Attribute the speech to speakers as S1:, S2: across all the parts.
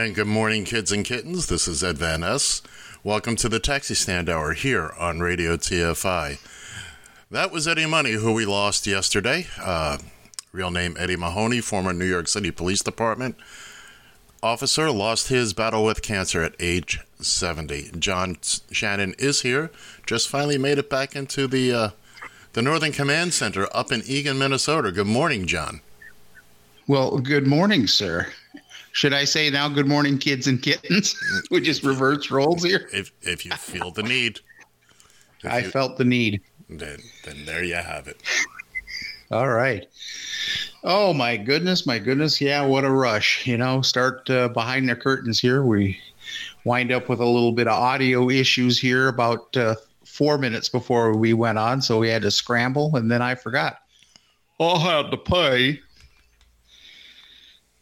S1: And
S2: good morning, kids and kittens. This is Ed Van Ness. Welcome to the Taxi Stand Hour here on Radio TFI. That was Eddie Money, who we lost yesterday. Uh, real name Eddie Mahoney, former New York City Police Department officer, lost his battle with cancer at age 70. John Shannon is here. Just finally made it back into the uh, the Northern Command Center up in Eagan, Minnesota. Good morning, John.
S3: Well, good morning, sir. Should I say now good morning, kids and kittens? we just reverse roles here.
S2: If if you feel the need, If
S3: I
S2: you-
S3: felt the need.
S2: then then there you have it.
S3: All right. Oh my goodness, my goodness. Yeah, what a rush. You know, start uh, behind the curtains here. We wind up with a little bit of audio issues here about uh, four minutes before we went on. So we had to scramble, and then I forgot. I had to pay.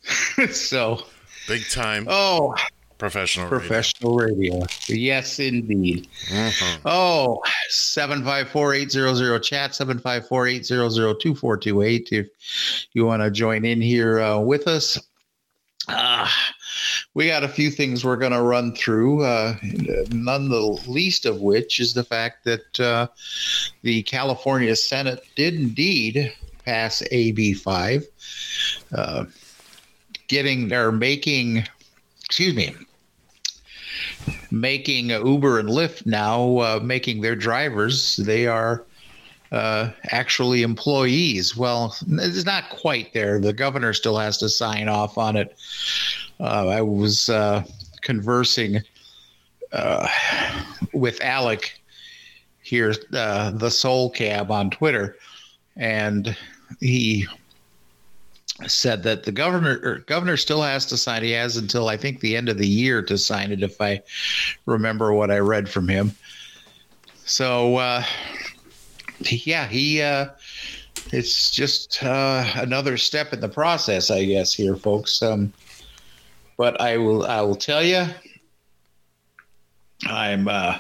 S3: so,
S2: Big time
S3: oh,
S2: professional.
S3: professional radio. Yes, indeed.
S2: Mhm.
S3: Oh, 754-800 chat 754-800-2428 if you want to join in here uh, with us. Uh, we got a few things we're going to run through, uh, none the least of which is the fact that uh, the California Senate did indeed pass AB 5, uh, getting or making, excuse me, making Uber and Lyft now uh, making their drivers they are uh, actually employees. Well, it's not quite there. The governor still has to sign off on it. Uh, I was uh, conversing uh, with Alec here, uh, the Soul Cab on Twitter, and he said that the governor or governor still has to sign. He has until I think the end of the year to sign it, if I remember what I read from him. So uh, yeah, he uh, it's just uh, another step in the process, I guess, here, folks. Um, but I will I will tell you, I'm uh,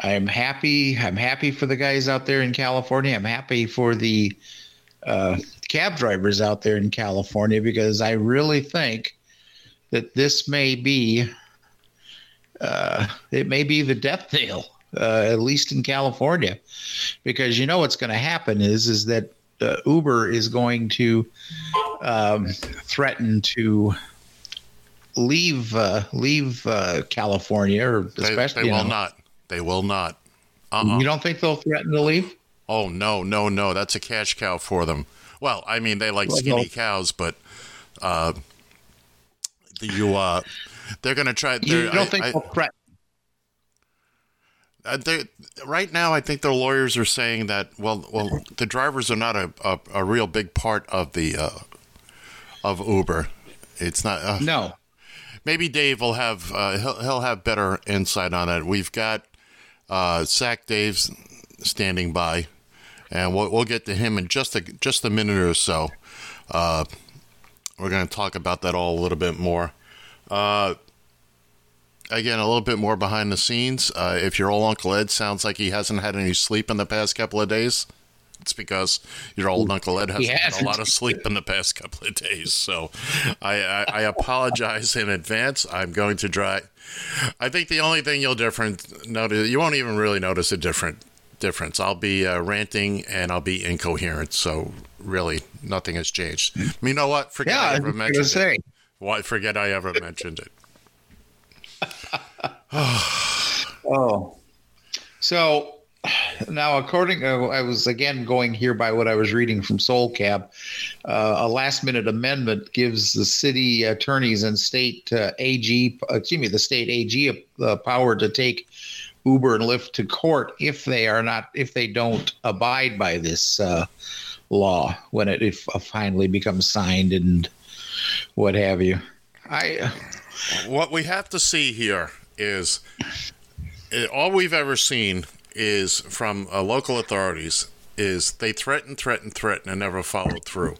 S3: I'm happy. I'm happy for the guys out there in California. I'm happy for the uh, cab drivers out there in California because I really think that this may be uh, it may be the death nail, uh, at least in California, because you know what's going to happen is is that uh, Uber is going to um, threaten to leave uh, leave uh, California, or especially
S2: they
S3: you
S2: will
S3: know,
S2: not. They will not. Uh-uh.
S3: You don't think they'll threaten to leave?
S2: Oh no, no, no! That's a cash cow for them. Well, I mean, they like skinny cows, but uh, you uh, they're gonna try.
S3: You
S2: they're-
S3: don't
S2: I-
S3: think
S2: I-
S3: they'll threaten?
S2: Uh, they right now, I think the lawyers are saying that well, well, the drivers are not a, a, a real big part of the uh, of Uber. It's not. Uh,
S3: No.
S2: Maybe Dave will have uh, he'll he'll have better insight on it. We've got uh, Sack Dave's standing by, and we'll we'll get to him in just a just a minute or so. Uh, we're going to talk about that all a little bit more. Uh, again, a little bit more behind the scenes. Uh, if your old Uncle Ed sounds like he hasn't had any sleep in the past couple of days, it's because your old Uncle Ed hasn't had a lot of sleep in the past couple of days. So I, I, I apologize in advance. I'm going to try. I think the only thing you'll different notice, you won't even really notice a different difference. I'll be uh, ranting and I'll be incoherent. So really, nothing has changed. You know what? Forget
S3: Yeah,
S2: I
S3: I
S2: ever
S3: to
S2: mentioned it.
S3: say.
S2: Why forget I ever mentioned it?
S3: Oh. So now, according, uh, I was again going here by what I was reading from Soul Cab. Uh, a last minute amendment gives the city attorneys and state uh, AG, excuse me, the state AG the power to take Uber and Lyft to court if they are not, if they don't abide by this uh, law when it if, finally becomes signed and what have you. I
S2: What we have to see here is eh, all we've ever seen is from uh, local authorities is they threaten, threaten, threaten, and never follow through.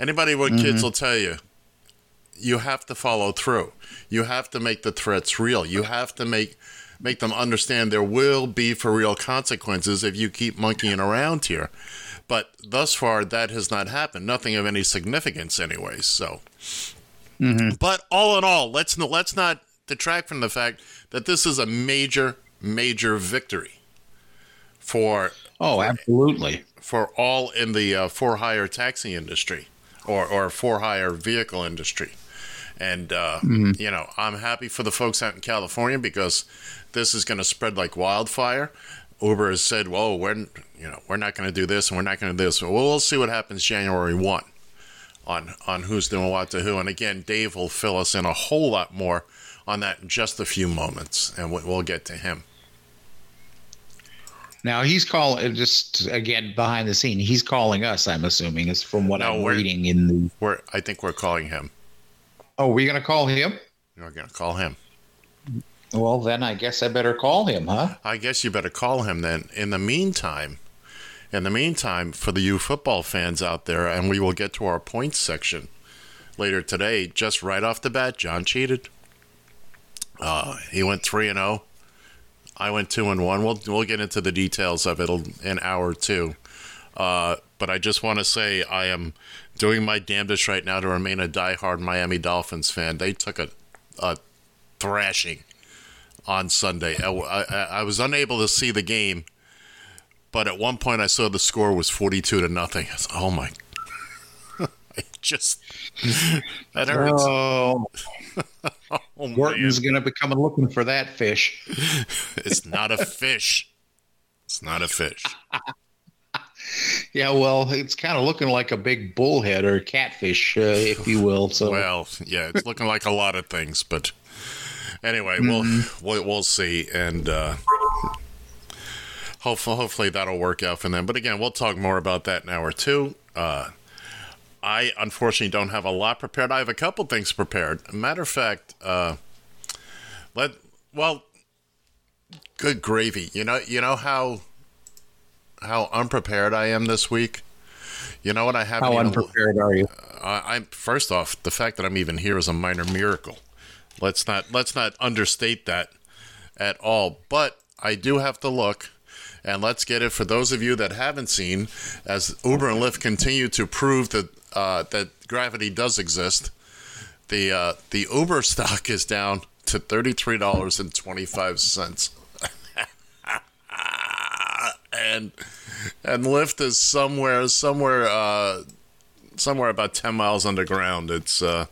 S2: Anybody with kids will tell you, you have to follow through. You have to make the threats real. You have to make make them understand there will be for real consequences if you keep monkeying around here. But thus far, that has not happened. Nothing of any significance, anyways. So. But all in all, let's let's not detract from the fact that this is a major, major victory for
S3: oh, absolutely.
S2: for all in the uh, for hire taxi industry or or for hire vehicle industry. And uh, you know, I'm happy for the folks out in California because this is going to spread like wildfire. Uber has said, "Whoa, we're you know we're not going to do this and we're not going to do this." Well, we'll see what happens January one on on who's doing what to who. And again, Dave will fill us in a whole lot more on that in just a few moments, and we- we'll get to him.
S3: Now he's calling just again behind the scene. He's calling us. I'm assuming is from what
S2: No,
S3: I'm reading in the.
S2: We're I think we're calling him.
S3: Oh, we're gonna call him.
S2: We're going to call him.
S3: Well, then I guess I better call him, huh?
S2: I guess you better call him then. In the meantime, in the meantime, for the you football fans out there, and we will get to our points section later today. Just right off the bat, John cheated. Uh, he went three and zero. I went two and one. We'll we'll get into the details of it in hour two. Uh, but I just want to say I am doing my damnedest right now to remain a diehard Miami Dolphins fan. They took a, a thrashing on Sunday. I, I, I was unable to see the game, but at one point I saw the score was 42 to nothing. I was, oh my. it just. That hurts.
S3: Oh,
S2: Oh.
S3: Wharton's gonna be coming looking for that fish.
S2: It's not a fish. It's not a fish.
S3: Yeah, well, it's kind of looking like a big bullhead or catfish, uh, if you will. So,
S2: Well, yeah, it's looking like a lot of things, but anyway, we'll we'll, we'll see, and uh, hopefully, hopefully that'll work out for them. But again, we'll talk more about that in hour two. Uh, I unfortunately don't have a lot prepared. I have a couple things prepared. Matter of fact, uh, let well, good gravy. You know, you know how how unprepared I am this week. You know what I haven't
S3: how
S2: even-
S3: unprepared are you?
S2: I, I'm first off, the fact that I'm even here is a minor miracle. Let's not let's not understate that at all. But I do have to look, and let's get it for those of you that haven't seen, as Uber and Lyft continue to prove that uh, that gravity does exist. The uh, the Uber stock is down to thirty three dollars and twenty five cents, and and Lyft is somewhere somewhere uh, somewhere about ten miles underground. It's uh,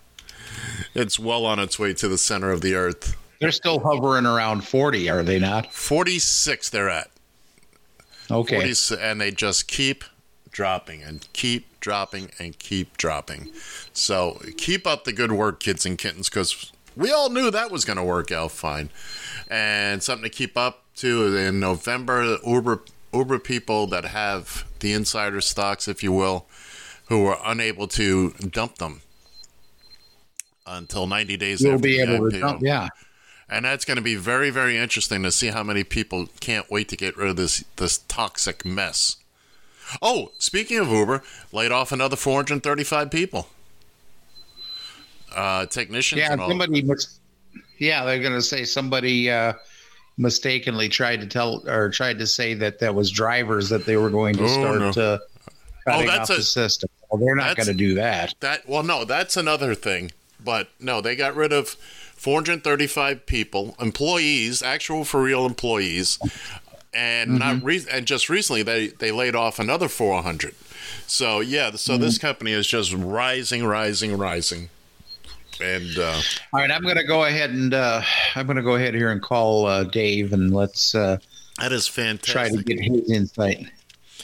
S2: it's well on its way to the center of the earth.
S3: They're still hovering around 40, are they not?
S2: Forty six, they're at.
S3: Okay.
S2: 40, and they just keep dropping and keep dropping and keep dropping. So keep up the good work, kids and kittens, because we all knew that was going to work out fine. And something to keep up to in November, Uber Uber people that have the insider stocks, if you will, who were unable to dump them until 90 days
S3: You'll be able to dump. Yeah.
S2: And that's going to be very, very interesting to see how many people can't wait to get rid of this this toxic mess. Oh, speaking of Uber, laid off another 435 people. Uh, technicians
S3: Yeah.
S2: and all.
S3: Somebody. Yeah, they're going to say somebody uh, mistakenly tried to tell or tried to say that that was drivers that they were going to
S2: Oh,
S3: start
S2: no.
S3: uh, cutting
S2: that's
S3: off
S2: a-
S3: the system. Well, they're not going to do that.
S2: That well, no, that's another thing. But no, they got rid of 435 people, employees, actual for real employees, and not re- and just recently they they laid off another 400. So yeah, so this company is just rising, rising, rising, and uh,
S3: All right, I'm going to go ahead and uh, I'm going to go ahead here and call uh, Dave and let's uh,
S2: that is fantastic
S3: try to get his insight.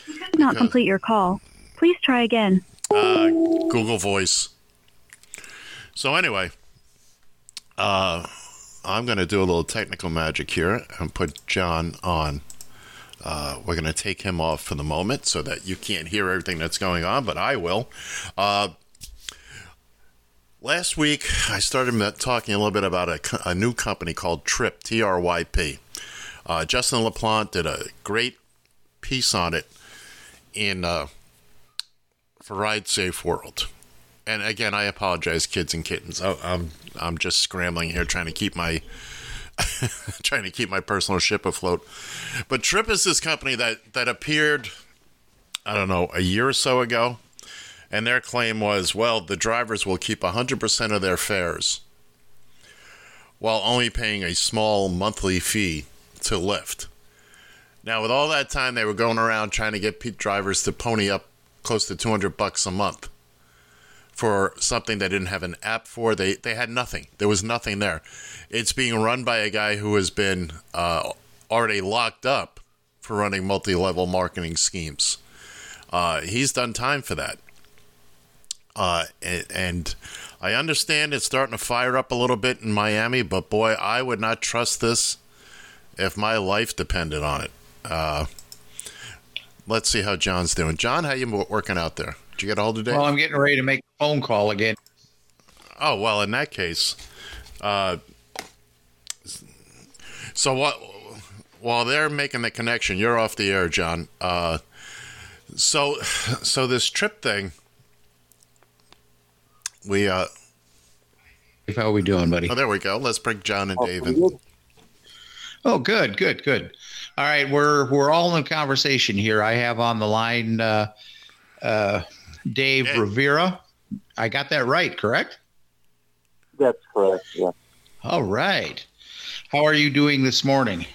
S4: did not complete your call. Please try again.
S2: uh, Google Voice. So anyway, uh, I'm going to do a little technical magic here and put John on. Uh, we're going to take him off for the moment so that you can't hear everything that's going on, but I will. Uh, last week, I started talking a little bit about a, a new company called Trip, T R Y P. Uh, Justin LaPlante did a great piece on it in uh, for Ride Safe World. And again, I apologize, kids and kittens. I, I'm I'm just scrambling here, trying to keep my trying to keep my personal ship afloat. But Trip is this company that that appeared, I don't know, a year or so ago, and their claim was, well, the drivers will keep 100% of their fares, while only paying a small monthly fee to Lyft. Now, with all that time, they were going around trying to get drivers to pony up close to 200 bucks a month for something they didn't have an app for. They they had nothing. There was nothing there. It's being run by a guy who has been uh, already locked up for running multi-level marketing schemes. Uh, he's done time for that. Uh, and, I understand it's starting to fire up a little bit in Miami, but boy, I would not trust this if my life depended on it. Uh, let's see how John's doing. John, how you working out there? Did you get a hold of Dave?
S3: Well, I'm getting ready to make a phone call again.
S2: Oh well, in that case, uh, so what? While they're making the connection, you're off the air, John. Uh, so, so this trip thing, we uh,
S3: How are we doing, buddy?
S2: oh, there we go. Let's bring John and Dave in.
S3: Oh, good, good, good. All right, we're we're all in conversation here. I have on the line uh, uh, Dave
S2: Hey.
S3: Rivera. I got that right, correct?
S5: That's correct. Yeah.
S3: All right. How are you doing this morning?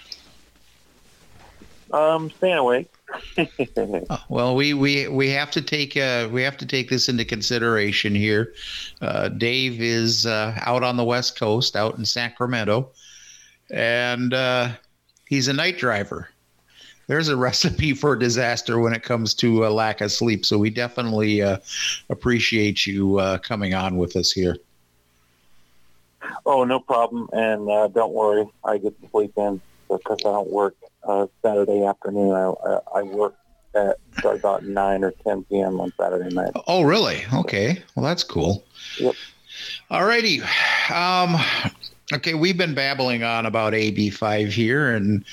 S5: Um, staying awake.
S3: Well, we, we we have to take uh, we have to take this into consideration here. Uh, Dave is uh, out on the West Coast, out in Sacramento, and uh, he's a night driver. There's a recipe for disaster when it comes to a lack of sleep. So we definitely uh, appreciate you uh, coming on with us here.
S5: oh, no problem. And uh, don't worry, I get to sleep in because I don't work uh, Saturday afternoon. I, I, I work at start about nine or ten p.m. on Saturday night.
S3: Oh, really? Okay. Well, that's cool.
S5: Yep.
S3: All righty. Um, okay, we've been babbling on about AB5 here, and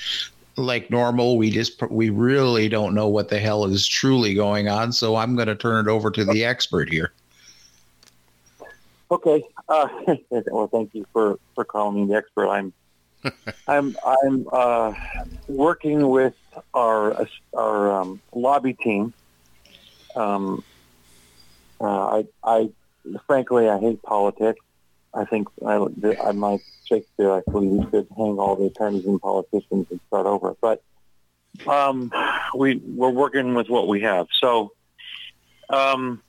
S3: like normal, we just we really don't know what the hell is truly going on. So I'm going to turn it over to the expert here.
S5: Okay. Uh, well, thank you for for calling me the expert. I'm I'm I'm uh, working with our our um, lobby team. Um, uh, I I frankly I hate politics. I think I I'm like Shakespeare. I believe we should hang all the attorneys and politicians and start over. But um, we we're working with what we have. So um,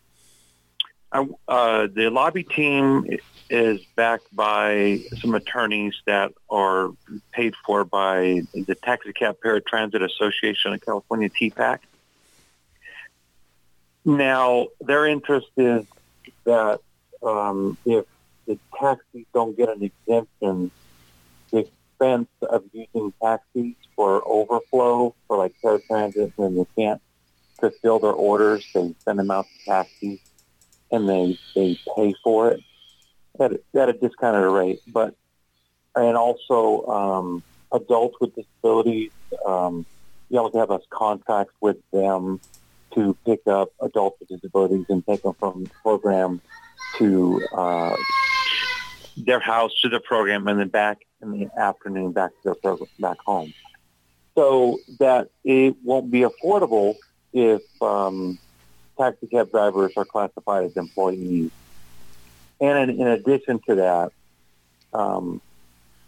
S5: I, uh, the lobby team is backed by some attorneys that are paid for by the Taxi Cab Paratransit Association of California, TPAC. Now, their interest is that um, if the taxis don't get an exemption, the expense of using taxis for overflow for like paratransit when they can't fulfill their orders, they send them out to taxis and they, they pay for it at, a- at a discounted rate. But and also um, adults with disabilities, um, you to have us contracts with them to pick up adults with disabilities and take them from the program to uh, their house to the program and then back in the afternoon back to their program, back home. So that it won't be affordable if um, taxi cab drivers are classified as employees. And in, in addition to that, um,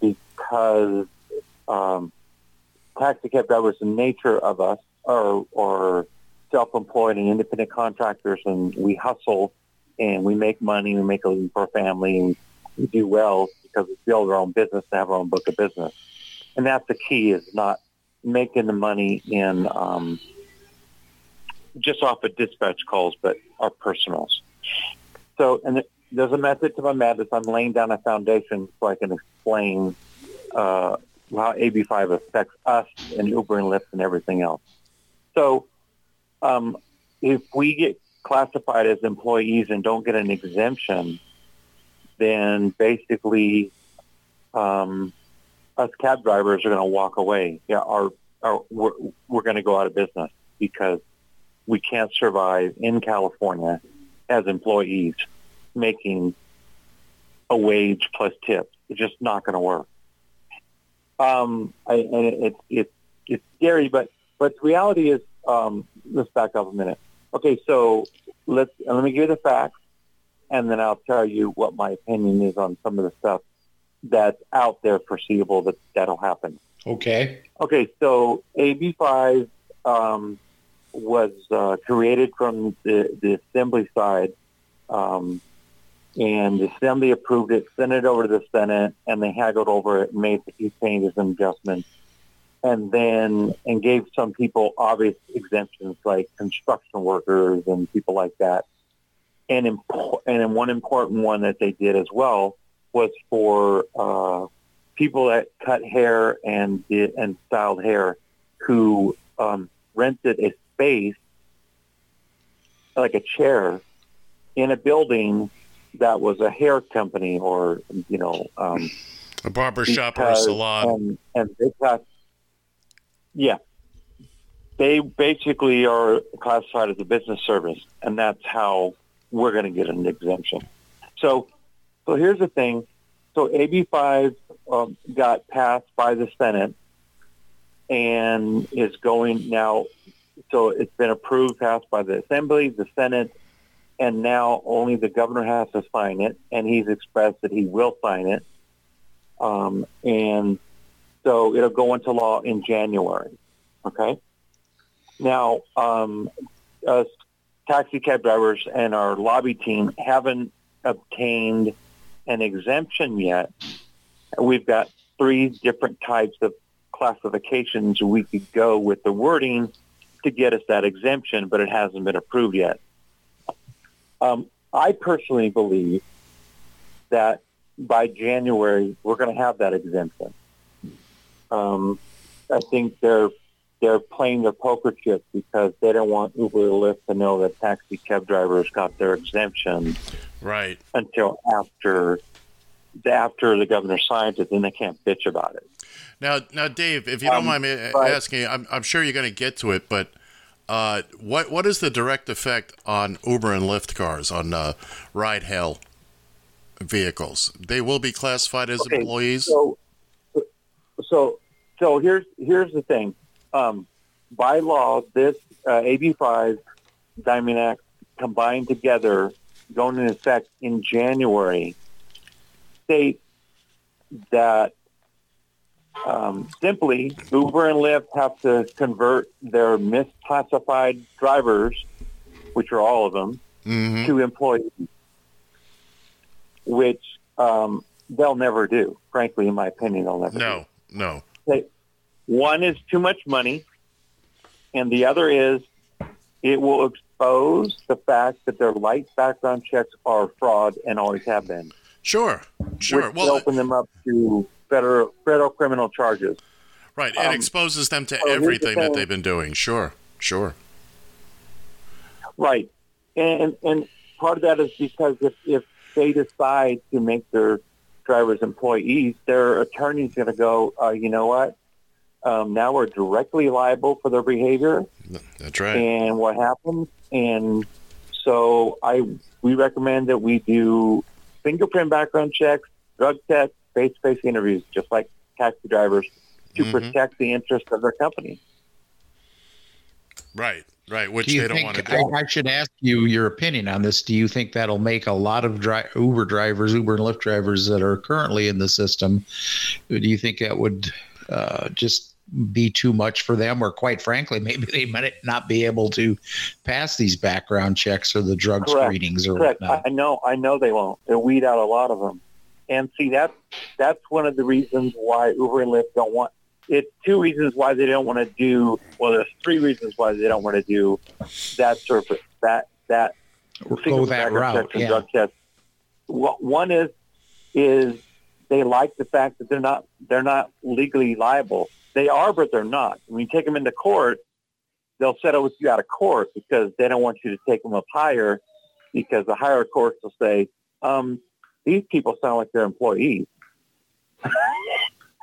S5: because um, taxi cab drivers, the nature of us are, are self-employed and independent contractors, and we hustle and we make money, we make a living for our family, and we do well because we build our own business to have our own book of business. And that's the key is not making the money in um, just off of dispatch calls, but our personals. So, and there's a method to my madness. I'm laying down a foundation so I can explain uh, how AB5 affects us and Uber and Lyft and everything else. So, um, if we get classified as employees and don't get an exemption, then basically um, us cab drivers are going to walk away. Yeah, our, our, we're, we're going to go out of business because we can't survive in California as employees making a wage plus tips. It's just not going to work. Um, I, and it, it, it, it's scary, but but the reality is, um, let's back up a minute. Okay, so let's let me give you the facts, and then I'll tell you what my opinion is on some of the stuff that's out there foreseeable that that'll happen.
S3: Okay.
S5: Okay, so AB5 um, was uh, created from the, the assembly side, um, and the assembly approved it, sent it over to the Senate, and they haggled over it, made a few changes and adjustments, and then and gave some people obvious exemptions like construction workers and people like that. And impo- and one important one that they did as well was for uh, people that cut hair and did, and styled hair who um, rented a space like a chair in a building that was a hair company or you know um,
S2: A barber shop or a salon.
S5: and, and they class, yeah, they basically are classified as a business service, and that's how we're going to get an exemption. So, so here's the thing. So AB five um, got passed by the Senate, and is going now. So it's been approved, passed by the Assembly, the Senate, and now only the governor has to sign it, and he's expressed that he will sign it. Um, and so it'll go into law in January. Okay. Now, um, us taxi cab drivers and our lobby team haven't obtained an exemption yet. We've got three different types of classifications we could go with the wording to get us that exemption, but it hasn't been approved yet. Um, I personally believe that by January we're going to have that exemption. Um, I think they're they're playing their poker chip because they don't want Uber or Lyft to know that taxi cab drivers got their exemption
S2: Right.
S5: until after after the governor signs it. Then they can't bitch about it.
S2: Now, now, Dave, if you don't
S5: Um,
S2: mind me
S5: right.
S2: asking, I'm, I'm sure you're going to get to it, but uh, what what is the direct effect on Uber and Lyft cars on uh, ride hail vehicles? They will be classified as
S5: Okay,
S2: employees.
S5: So, so so here's here's the thing. Um, by law, this uh, AB5 Dynamex combined together, going into effect in January, state that um, simply Uber and Lyft have to convert their misclassified drivers, which are all of them,
S2: hmm
S5: to employees, which um, they'll never do. Frankly, in my opinion, they'll never. do.
S2: No, no.
S5: One is too much money, and the other is it will expose the fact that their light background checks are fraud and always have been.
S2: Sure, sure.
S5: which
S2: Well,
S5: will open them up to federal federal criminal charges.
S2: right. It
S5: um,
S2: exposes them to
S5: so
S2: everything that they've been doing. Sure, sure.
S5: Right. And and part of that is because if, if they decide to make their drivers employees, their attorney's going to go, uh, you know what? Um, now we're directly liable for their behavior
S2: That's right.
S5: and what happens. And so I we recommend that we do fingerprint background checks, drug tests, face-to-face interviews, just like taxi drivers, to
S2: Mhm.
S5: protect the interests of their company.
S2: Right, right. Which
S3: Do you
S2: they don't want to do.
S3: I, I should ask you your opinion on this? Do you think that'll make a lot of dri- Uber drivers, Uber and Lyft drivers that are currently in the system? Do you think that would uh, just be too much for them, or quite frankly, maybe they might not be able to pass these background checks or the drug
S5: Correct.
S3: screenings or
S5: Correct.
S3: whatnot?
S5: I know. I know they won't. They'll weed out a lot of them. And see, that's that's one of the reasons why Uber and Lyft don't want. It's two reasons why they don't want to do. Well, there's three reasons why they don't want to do that surface that that
S3: Go that route, yeah.
S5: drug tests. Wha- One is is they like the fact that they're not they're not legally liable. They are, but they're not. When you take them into court, they'll settle with you out of court because they don't want you to take them up higher because the higher courts will say, um, these people sound like they're employees.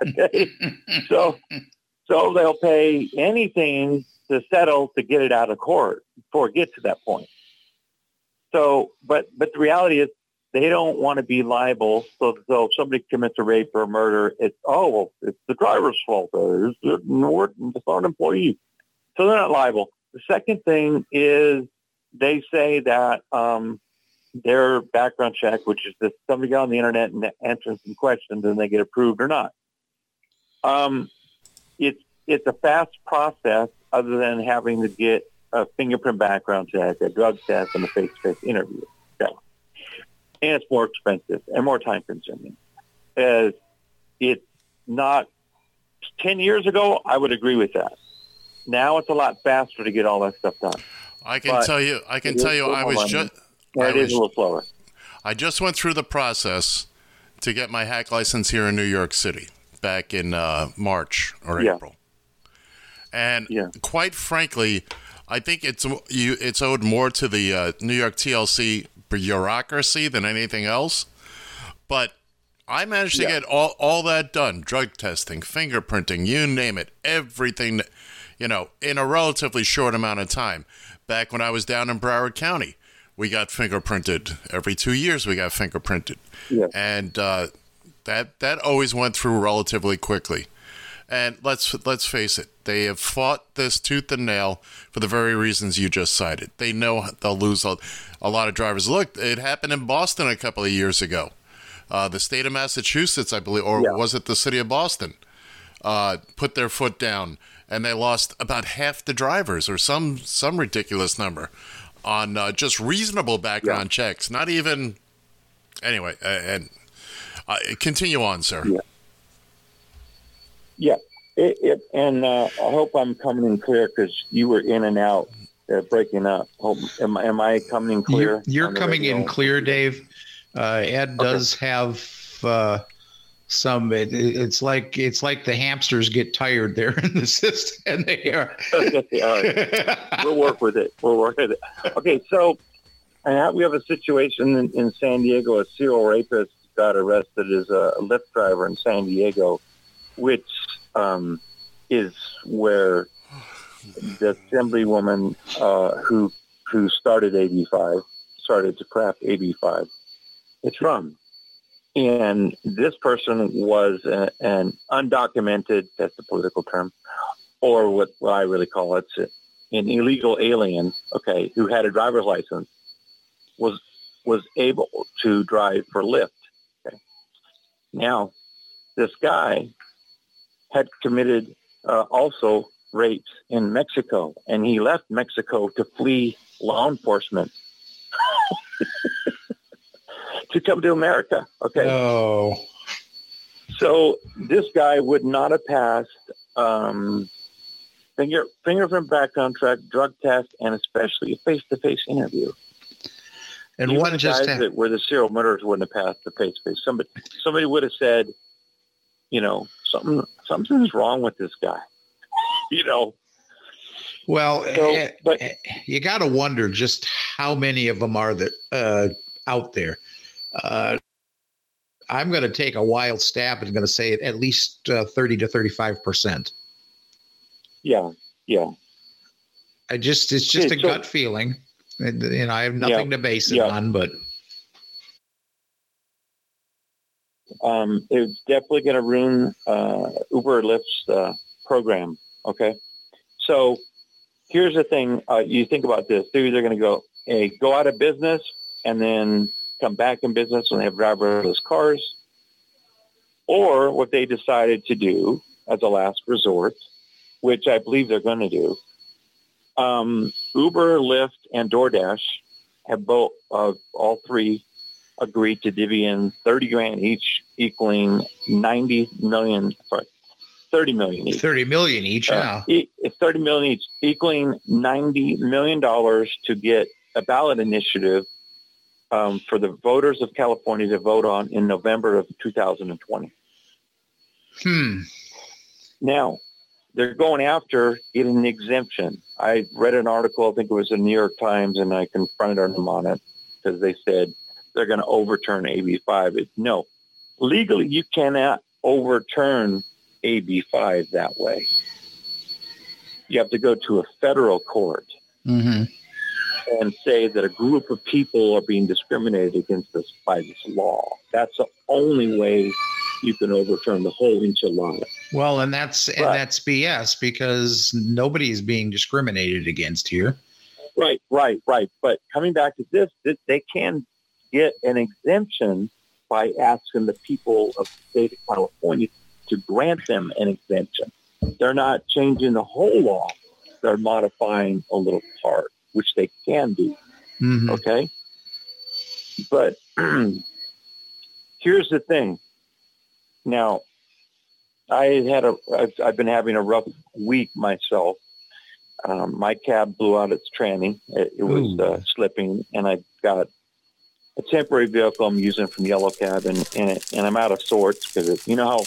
S5: okay. so so they'll pay anything to settle to get it out of court before it gets to that point. So but but the reality is they don't want to be liable. So, so if somebody commits a rape or a murder, it's oh well, it's the driver's fault. Uh, It's, it's not an employee, so they're not liable. The second thing is they say that um, their background check, which is that somebody got on the internet and answering some questions and they get approved or not. Um, it's it's a fast process, other than having to get a fingerprint background check, a drug test, and a face-to-face interview. Okay. And it's more expensive and more time-consuming. As it's not ten years ago, I would agree with that. Now it's a lot faster to get all that stuff done.
S2: I can
S5: but
S2: tell you. I can tell you. I was just. I
S5: it is
S2: was-
S5: a little slower.
S2: I just went through the process to get my hack license here in New York City back in uh, March or
S5: Yeah.
S2: April. And
S5: Yeah.
S2: quite frankly, I think it's you. It's owed more to the uh, New York TLC bureaucracy than anything else. But I managed to
S5: Yeah.
S2: get all all that done: drug testing, fingerprinting, you name it, everything. You know, in a relatively short amount of time. Back when I was down in Broward County, we got fingerprinted every two years. We got fingerprinted,
S5: Yeah.
S2: and uh, that that always went through relatively quickly. And let's let's face it, they have fought this tooth and nail for the very reasons you just cited. They know they'll lose a, a lot of drivers. Look, it happened in Boston a couple of years ago. Uh, the state of Massachusetts, I believe, or
S5: Yeah.
S2: was it the city of Boston, uh, put their foot down, and they lost about half the drivers, or some some ridiculous number, on uh, just reasonable background checks. Not even anyway. Uh, and uh, continue on, sir.
S5: Yeah. Yeah, it, it, and uh, I hope I'm coming in clear because you were in and out, uh, breaking up. Hope, am, am I coming in clear?
S3: You're, you're coming in clear, Dave. Uh, Ed does have uh, some. It, it's like it's like the hamsters get tired there in the system, and they are.
S5: We'll work with it. We'll work with it. Okay, so uh, we have a situation in, in San Diego. A serial rapist got arrested as a Lyft driver in San Diego, which um, is where the assemblywoman uh, who who started AB5 started to craft AB5 is from. And this person was a, an undocumented, that's the political term, or what, what I really call it, an illegal alien, okay, who had a driver's license, was was able to drive for Lyft. Okay. Now, this guy had committed uh, also rapes in Mexico, and he left Mexico to flee law enforcement to come to America. Okay.
S3: Oh,
S5: So this guy would not have passed um, finger fingerprint background check, drug test, and especially a face-to-face interview.
S3: and
S5: Even
S3: just
S5: guys
S3: ha-
S5: that were the serial murderers wouldn't have passed the face-to-face. Somebody somebody would have said, you know, something something's wrong with this guy. you know.
S3: well,
S5: So,
S3: eh,
S5: but
S3: eh, you got to wonder just how many of them are that uh, out there. Uh, I'm going to take a wild stab and going to say at least uh, 30 to 35 percent.
S5: yeah, yeah,
S3: I just it's just a
S5: so-
S3: gut feeling, and, and I have nothing to base it
S5: yeah.
S3: on. But
S5: um, it's definitely going to ruin uh, Uber or Lyft's uh, program. Okay, so here's the thing: uh, you think about this. They're either going to go, hey, go out of business, and then come back in business when they have driverless cars, or what they decided to do as a last resort, which I believe they're going to do. Um, Uber, Lyft, and DoorDash have both, uh, all three agreed to divvy in 30 grand each, equaling 90 million, sorry, 30 million each.
S3: 30 million each.
S5: Uh,
S3: Yeah.
S5: e- it's 30 million each, equaling 90 million dollars to get a ballot initiative um, for the voters of California to vote on in November of 2020.
S3: Hmm.
S5: Now, they're going after getting an exemption. I read an article, I think it was in the New York Times, and I confronted them on it because they said they're going to overturn AB5. It, no, legally, you cannot overturn AB5 that way. You have to go to a federal court
S3: hmm
S5: and say that a group of people are being discriminated against this by this law. That's the only way you can overturn the whole enchilada.
S3: Well, and that's and that's BS because nobody's being discriminated against here.
S5: Right, right, right. But coming back to this, this they can get an exemption by asking the people of the state of California to grant them an exemption. They're not changing the whole law. They're modifying a little part, which they can do.
S3: Mhm.
S5: Okay. But here's the thing. Now, I had a, I've, I've been having a rough week myself. Um, my cab blew out its tranny. It, it was uh, slipping, and I got a temporary vehicle I'm using from Yellow Cab, and and, it, and I'm out of sorts because you know how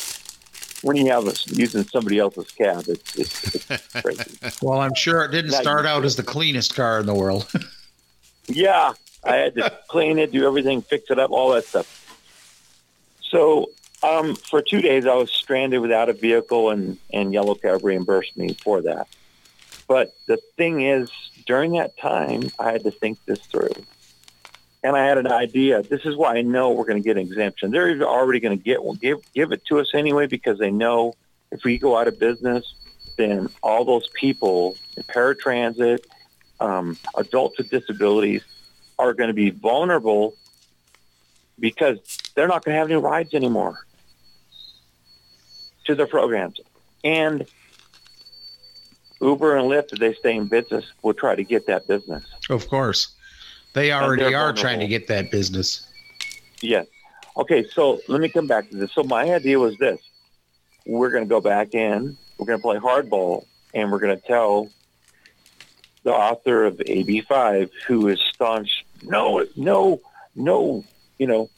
S5: when you have us using somebody else's cab, it's it's, it's crazy.
S3: Well, I'm sure it didn't
S5: Now
S3: start out as the cleanest car in the world.
S5: Yeah, I had to clean it, do everything, fix it up, all that stuff. So um, for two days, I was stranded without a vehicle, and, and Yellow Cab reimbursed me for that. But the thing is, during that time, I had to think this through. And I had an idea. This is why I know we're going to get an exemption. They're already going to get one. Give, give it to us anyway because they know if we go out of business, then all those people in paratransit, um, adults with disabilities are going to be vulnerable because they're not going to have any rides anymore to their programs. And Uber and Lyft, if they stay in business, will try to get that business.
S3: of course, they already are trying to get that business.
S5: Yes. Okay, so let me come back to this. So my idea was this. We're going to go back in, we're going to play hardball, and we're going to tell the author of AB5, who is staunch, no, no, no, you know,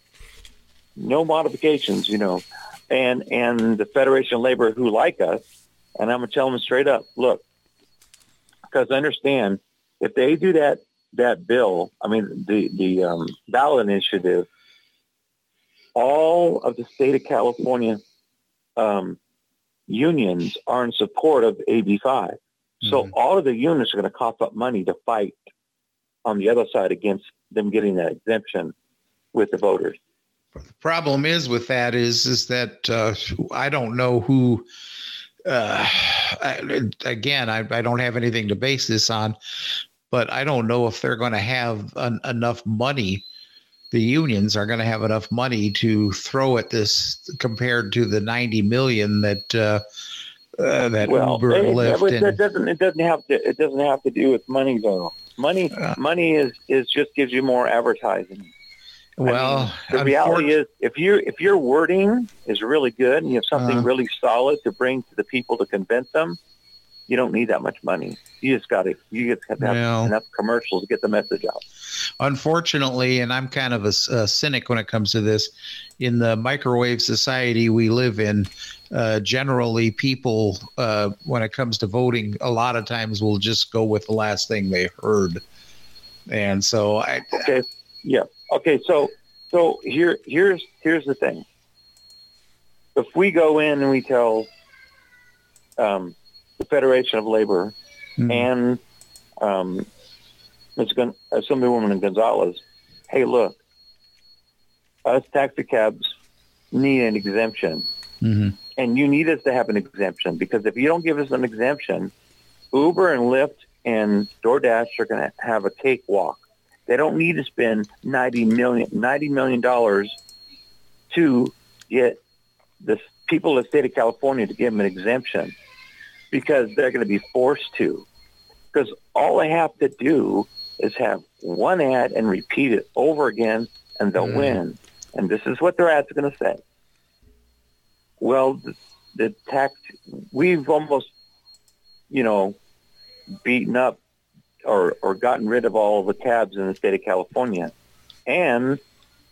S5: no modifications, you know, and and the Federation of Labor who like us, and I'm going to tell them straight up, look, because I understand, if they do that that bill, I mean the the um, ballot initiative, all of the state of California um, unions are in support of AB5. So
S3: Mhm.
S5: all of the unions are going to cough up money to fight on the other side against them getting that exemption with the voters.
S3: The problem is with that is is that uh, I don't know who. Uh, I, again, I, I don't have anything to base this on, but I don't know if they're going to have en- enough money. The unions are going to have enough money to throw at this compared to the ninety million that uh, uh, that
S5: well,
S3: Uber and Lyft
S5: it,
S3: and
S5: doesn't. It doesn't have to. It doesn't have to do with money though. Money,
S3: Uh.
S5: money is is just gives you more advertising. I mean,
S3: well,
S5: the reality is, if you if your wording is really good and you have something
S3: Uh-huh.
S5: really solid to bring to the people to convince them, you don't need that much money. You just got to you just have to have
S3: Well-
S5: enough commercials to get the message out.
S3: unfortunately, and I'm kind of a cynic when it comes to this, in the microwave society we live in, uh, generally people, uh, when it comes to voting, a lot of times will just go with the last thing they heard. And so I,
S5: Okay. Yeah. Okay. So so here here's here's the thing. If we go in and we tell um, the Federation of Labor
S3: Mhm.
S5: and um, Ms. Gon- Assemblywoman Gonzalez, hey, look, us taxi cabs need an exemption,
S3: Mhm.
S5: and you need us to have an exemption because if you don't give us an exemption, Uber and Lyft and DoorDash are going to have a cakewalk. They don't need to spend ninety million ninety million dollars to get the people of the state of California to give them an exemption because they're going to be forced to. Because all they have to do is have one ad and repeat it over again, and they'll
S3: Mm.
S5: win. And this is what their ads are going to say. Well, the, the tax we've almost, you know, beaten up or or gotten rid of all the cabs in the state of California, and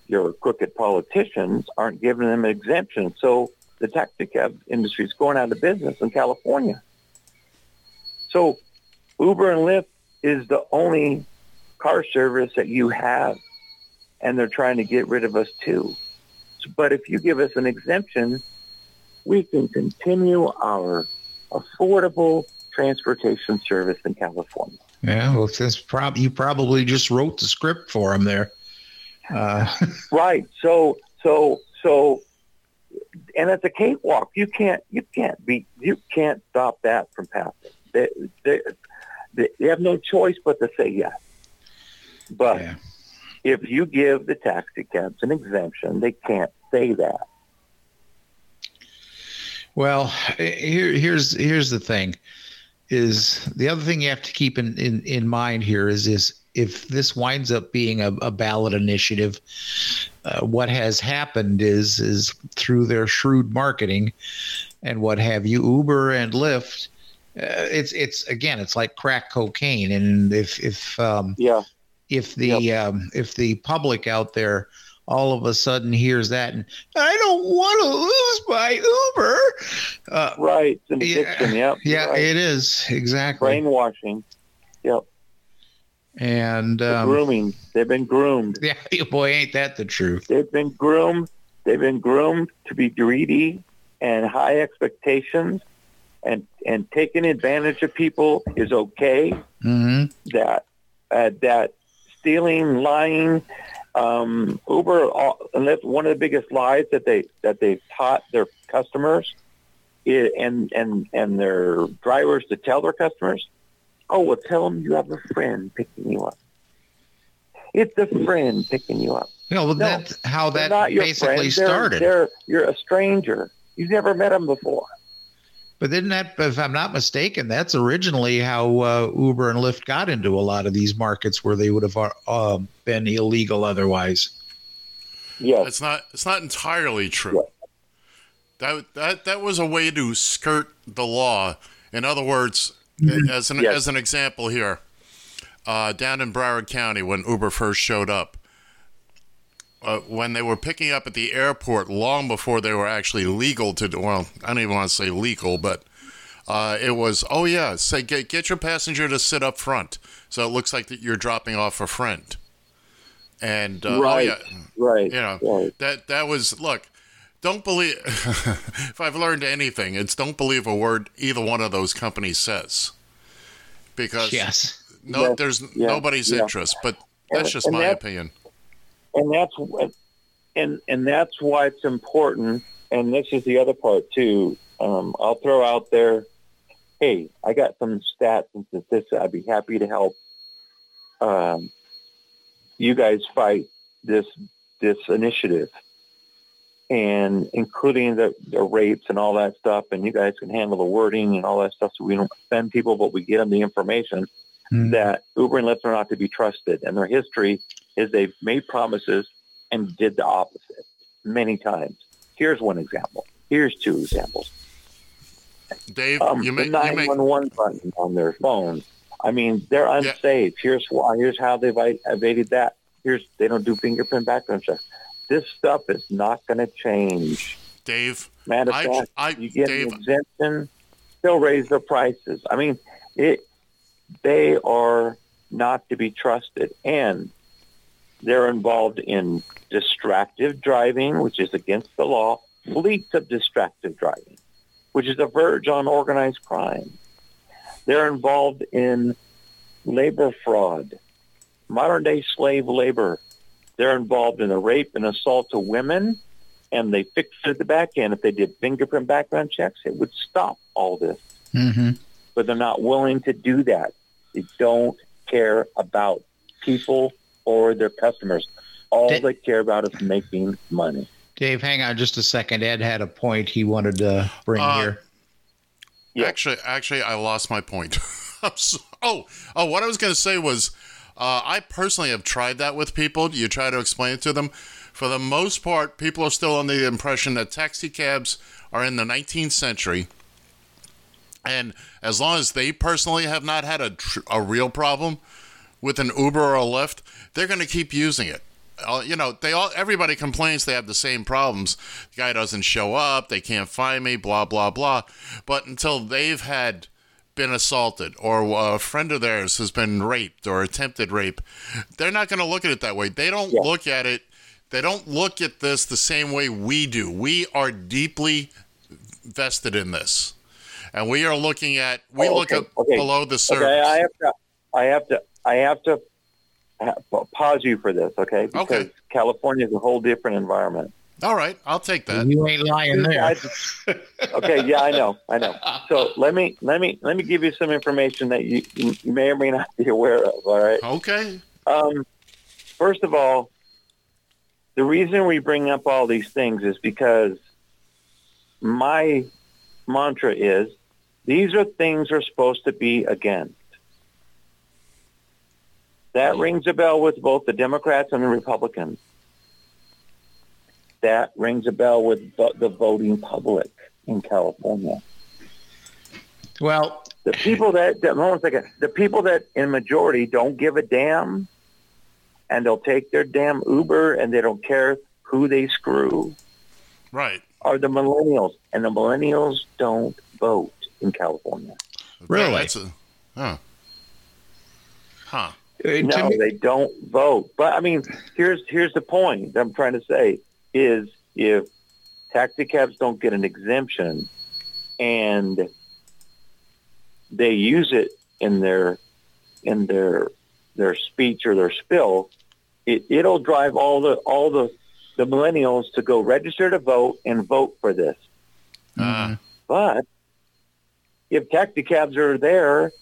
S5: your crooked politicians aren't giving them an exemption. So the taxi cab industry is going out of business in California. So Uber and Lyft is the only car service that you have, and they're trying to get rid of us too. But if you give us an exemption, we can continue our affordable transportation service in California.
S3: yeah, well, since prob- you probably just wrote the script for them there. Uh,
S5: Right. So so so and it's a cakewalk. You can't you can't be you can't stop that from passing. They they, they, have no choice but to say yes. But
S3: yeah.
S5: if you give the taxi cabs an exemption, they can't say that.
S3: Well, here, here's here's the thing: is the other thing you have to keep in in, in mind here is is if this winds up being a, a ballot initiative, uh, what has happened is is through their shrewd marketing and what have you, Uber and Lyft. Uh, it's it's again, it's like crack cocaine, and if if um,
S5: Yeah.
S3: if the um, if the public out there all of a sudden hears that and I don't want to lose my Uber. Uh,
S5: Right. It's an
S3: Yeah.
S5: Yep.
S3: yeah,
S5: Right.
S3: it is exactly.
S5: Brainwashing. Yep.
S3: And
S5: The
S3: um,
S5: grooming. They've been groomed.
S3: yeah, boy, ain't that the truth?
S5: They've been groomed. They've been groomed to be greedy and high expectations, and and taking advantage of people is okay.
S3: hmm
S5: That uh, that stealing, lying, um, Uber, all- and that's one of the biggest lies that they that they've taught their customers, i- and and and their drivers to tell their customers, oh, well, tell them you have a friend picking you up. It's a friend picking you up.
S3: Know, well,
S5: No,
S3: that's how
S5: They're
S3: that
S5: not your
S3: basically
S5: friend. They're-
S3: started.
S5: They're, you're a stranger. You've never met them before.
S3: But isn't that, if I'm not mistaken, that's originally how uh, Uber and Lyft got into a lot of these markets where they would have uh, been illegal otherwise.
S5: Yeah,
S2: It's not. It's not entirely true. That that that was a way to skirt the law. In other words, as an
S5: Yes.
S2: as an example here, uh, down in Broward County when Uber first showed up, uh, when they were picking up at the airport, long before they were actually legal to. do Well, I don't even want to say legal, but uh, it was. Oh yeah, say get get your passenger to sit up front, so it looks like that you're dropping off a friend. And uh,
S5: right.
S2: oh yeah,
S5: Right.
S2: you know
S5: Right.
S2: that that was look don't believe if i've learned anything it's don't believe a word either one of those companies says because
S3: Yes.
S2: no
S5: Yes,
S2: there's
S5: yeah,
S2: nobody's
S5: yeah.
S2: interest but that's just
S5: and
S2: my
S5: that-
S2: opinion
S5: and that's and and that's why it's important. And this is the other part too. Um, I'll throw out there. Hey, I got some stats and statistics. I'd be happy to help um, you guys fight this this initiative, and including the, the rapes and all that stuff. And you guys can handle the wording and all that stuff, so we don't offend people, but we get them the information. That Uber and Lyft are not to be trusted. And their history is they've made promises and did the opposite many times. Here's one example. Here's two examples.
S2: Dave,
S5: Um,
S2: you
S5: the
S2: make you make
S5: 911 button on their phone. I mean, they're unsafe. Here's why. Here's how they've evaded that. Here's they don't do fingerprint background checks. This stuff is not going to change.
S2: Dave.
S5: Matter of
S2: I-
S5: fact,
S2: I-
S5: you get
S2: Dave-
S5: an exemption, they'll raise their prices. I mean, it. They are not to be trusted, and they're involved in distracted driving, which is against the law. Fleets of distracted driving, which is a verge on organized crime. They're involved in labor fraud, modern day slave labor. They're involved in the rape and assault of women, and they fixed it at the back end. If they did fingerprint background checks, it would stop all this.
S3: hmm
S5: But they're not willing to do that. They don't care about people or their customers. All
S3: Did-
S5: they care about is making money.
S3: Dave, hang on just a second. Ed had a point he wanted to bring
S2: Uh,
S3: here.
S5: Yeah.
S2: Actually, actually, I lost my point. So, oh, oh, what I was going to say was, uh, I personally have tried that with people. You try to explain it to them. For the most part, people are still under the impression that taxi cabs are in the 19th century. And as long as they personally have not had a, tr- a real problem with an Uber or a Lyft, they're going to keep using it. Uh, you know, they all everybody complains they have the same problems. The guy doesn't show up, they can't find me, blah blah blah. But until they've had been assaulted or a friend of theirs has been raped or attempted rape, they're not going to look at it that way. They don't
S5: Yeah.
S2: look at it. They don't look at this the same way we do. We are deeply vested in this, and we are looking at we
S5: Oh,
S2: look at
S5: okay.
S2: below the surface.
S5: Okay, I have to, I have to, I have to pause you for this, okay? Because
S2: Okay.
S5: California is a whole different environment.
S2: All right, I'll take that.
S3: you ain't lying there.
S5: I- okay, yeah, I know, I know. So let me let me let me give you some information that you, you may or may not be aware of. All right.
S2: Okay.
S5: Um, first of all, the reason we bring up all these things is because my mantra is these are things we're supposed to be against. That rings a bell with both the Democrats and the Republicans. That rings a bell with the voting public in California.
S3: Well,
S5: The people that, that hold on a second, the people that in majority don't give a damn and they'll take their damn Uber and they don't care who they screw
S2: Right.
S5: are the millennials. And the millennials don't vote in California.
S3: Really?
S2: That's a, huh. Huh.
S3: uh,
S5: No, they don't vote. But I mean, here's here's the point that I'm trying to say is if taxi cabs don't get an exemption and they use it in their in their their speech or their spill, it, it'll drive all the all the the millennials to go register to vote and vote for this.
S2: Uh,
S5: But if taxi cabs are there,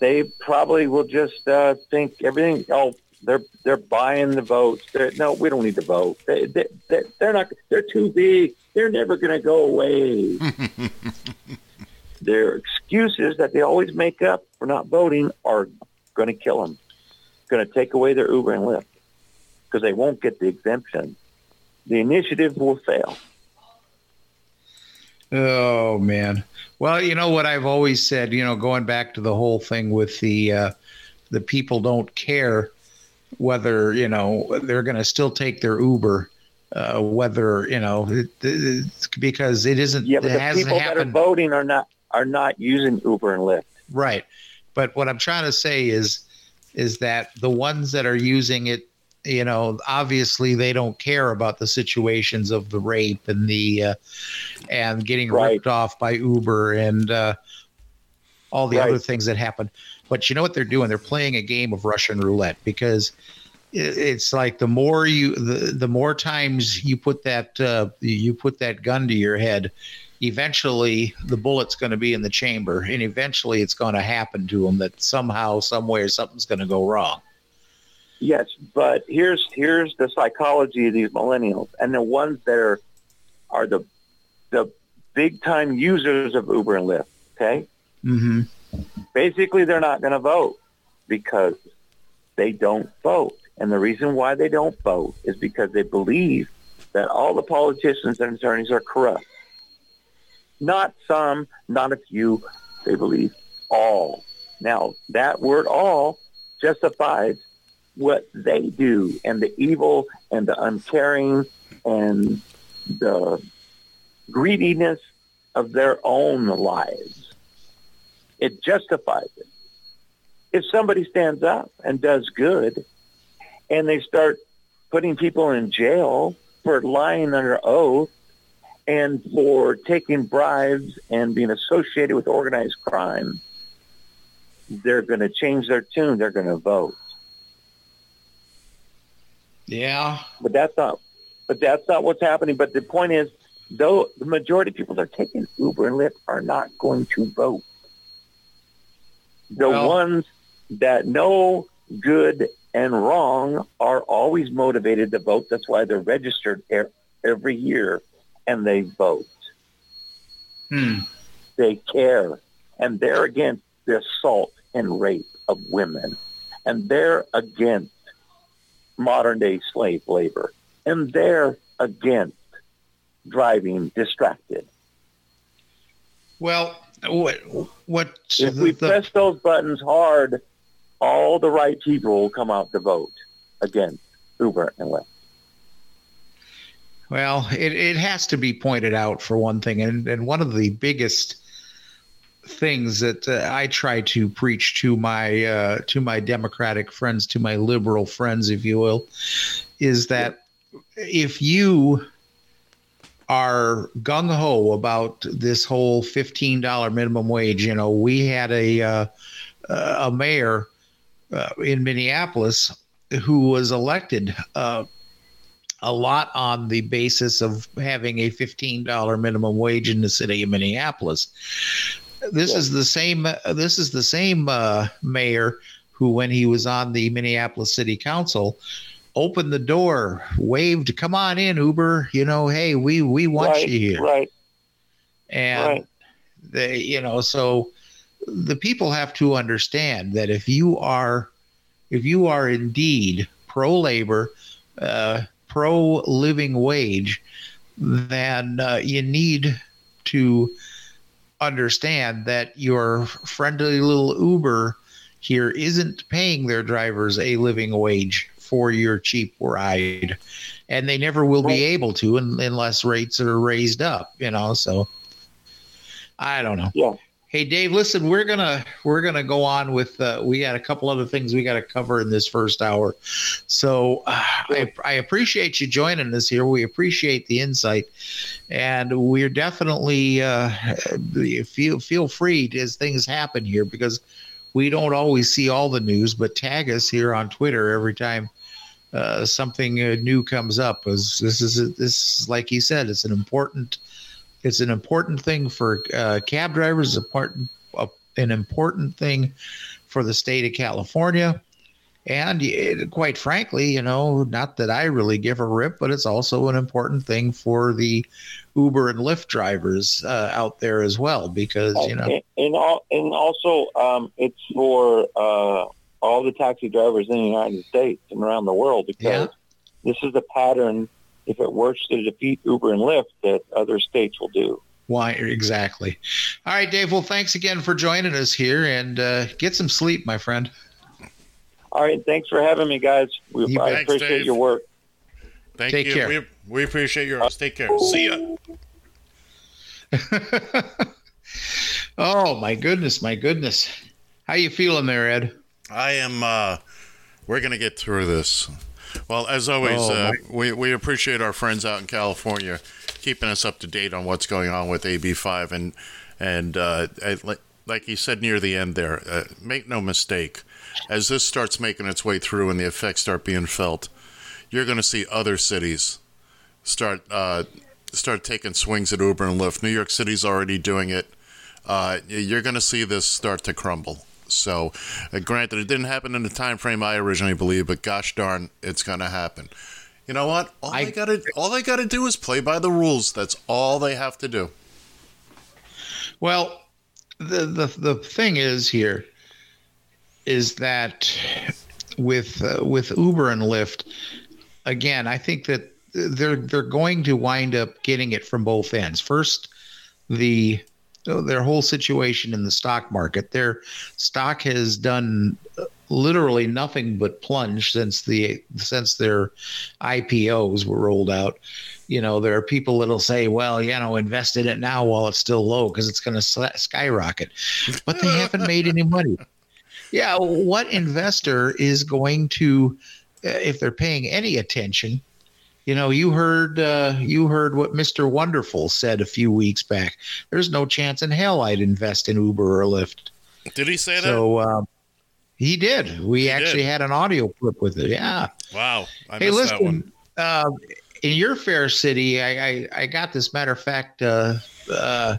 S5: they probably will just uh, think everything. Oh, they're they're buying the votes. They're, no, we don't need to vote. They, they, they, they're not. They're too big. They're never going to go away. Their excuses that they always make up for not voting are going to kill them. Going to take away their Uber and Lyft because they won't get the exemption. The initiative will fail.
S3: Oh man. Well, you know what I've always said, you know, going back to the whole thing with the uh the people don't care whether, you know, they're going to still take their Uber uh whether, you know, it, it's because it isn't
S5: Yeah, but
S3: it
S5: the people that are voting are not are not using Uber and Lyft.
S3: right. But what I'm trying to say is is that the ones that are using it you know obviously they don't care about the situations of the rape and the uh, and getting
S5: Right.
S3: ripped off by uber and uh, all the
S5: Right.
S3: other things that happen but you know what they're doing they're playing a game of russian roulette because it's like the more you the, the more times you put that uh, you put that gun to your head eventually the bullet's going to be in the chamber and eventually it's going to happen to them that somehow somewhere something's going to go wrong
S5: Yes, but here's here's the psychology of these millennials, and the ones that are are the the big time users of Uber and Lyft. Okay,
S3: mm-hmm.
S5: basically they're not going to vote because they don't vote, and the reason why they don't vote is because they believe that all the politicians and attorneys are corrupt. Not some, not a few. They believe all. Now that word "all" justifies what they do and the evil and the uncaring and the greediness of their own lives. It justifies it. If somebody stands up and does good and they start putting people in jail for lying under oath and for taking bribes and being associated with organized crime, they're going to change their tune. They're going to vote.
S3: Yeah.
S5: But that's not but that's not what's happening. But the point is though the majority of people that are taking uber and lyft are not going to vote. The
S3: Well-
S5: ones that know good and wrong are always motivated to vote. That's why they're registered every year and they vote.
S3: Hmm.
S5: they care. And they're against the assault and rape of women. And they're against modern day slave labor. And they're against driving distracted.
S3: Well what what
S5: if we
S3: the-
S5: press those buttons hard all the right people will come out to vote against uber and lyft
S3: Well, it, it has to be pointed out for one thing, and, and one of the biggest things that uh, I try to preach to my uh, to my Democratic friends, to my liberal friends, if you will, is that if you are gung ho about this whole fifteen dollar minimum wage, you know, we had a uh, a mayor uh, in Minneapolis who was elected. Uh, a lot on the basis of having a $15 minimum wage in the city of Minneapolis. This is the same this is the same uh, mayor who when he was on the Minneapolis City Council opened the door, waved, "Come on in, Uber, you know, hey, we we want
S5: right
S3: you here."
S5: right.
S3: And
S5: right.
S3: they you know so the people have to understand that if you are if you are indeed pro labor uh, pro living wage then uh, you need to understand that your friendly little uber here isn't paying their drivers a living wage for your cheap ride and they never will be able to unless rates are raised up you know so I don't know.
S5: Yeah.
S3: Hey Dave, listen, we're gonna we're gonna go on with uh, we got a couple other things we got to cover in this first hour. So uh, I, I appreciate you joining us here. We appreciate the insight, and we're definitely uh, feel feel free as things happen here because we don't always see all the news, but tag us here on Twitter every time uh, something uh, new comes up. As this is this is like you said, it's an important it's an important thing for uh, cab drivers. It's important, uh, an important thing for the state of California, and it, quite frankly, you know, not that I really give a rip, but it's also an important thing for the Uber and Lyft drivers uh, out there as well, because you know,
S5: and, and, all, and also um, it's for uh, all the taxi drivers in the United States and around the world because
S3: Yeah.
S5: this is a pattern. If it works to defeat Uber and Lyft, that other states will do.
S3: why exactly? All right, Dave. Well, thanks again for joining us here, and uh, get some sleep, my friend.
S5: All right, thanks for having me, guys. We,
S3: You
S5: I
S2: bet.
S5: appreciate
S2: Thanks,
S5: your work.
S2: Thank
S3: Take
S2: you.
S3: care.
S2: We, we appreciate yours. Take care. See ya.
S3: oh my goodness, my goodness. How you feeling there, Ed?
S2: I am. Uh, we're gonna get through this. Well, as always,
S3: Oh,
S2: uh, we we appreciate our friends out in California keeping us up to date on what's going on with AB5 and and uh, like like you said near the end there. Uh, make no mistake, as this starts making its way through and the effects start being felt, you're going to see other cities start uh, start taking swings at Uber and Lyft. New York City's already doing it. Uh, you're going to see this start to crumble. So, uh, granted, it didn't happen in the time frame I originally believed, but gosh darn, it's going to happen. You know what? All
S3: I-
S2: they got to all they got to do is play by the rules. That's all they have to do.
S3: Well, the the the thing is here is that with uh, with Uber and Lyft, again, I think that they're they're going to wind up getting it from both ends. First, the their whole situation in the stock market. Their stock has done literally nothing but plunge since the since their IPOs were rolled out. You know, there are people that'll say, "Well, you know, invest in it now while it's still low because it's going to skyrocket," but they haven't made any money. Yeah, what investor is going to, if they're paying any attention? You know, you heard uh, you heard what Mister Wonderful said a few weeks back. There's no chance in hell I'd invest in Uber or Lyft.
S2: Did he say that?
S3: So um, he did. We
S2: He
S3: actually
S2: did.
S3: had an audio clip with it. Yeah.
S2: wow, I
S3: hey,
S2: missed that one.
S3: listen. Uh, in your fair city, I, I, I got this. Matter of fact, uh, uh,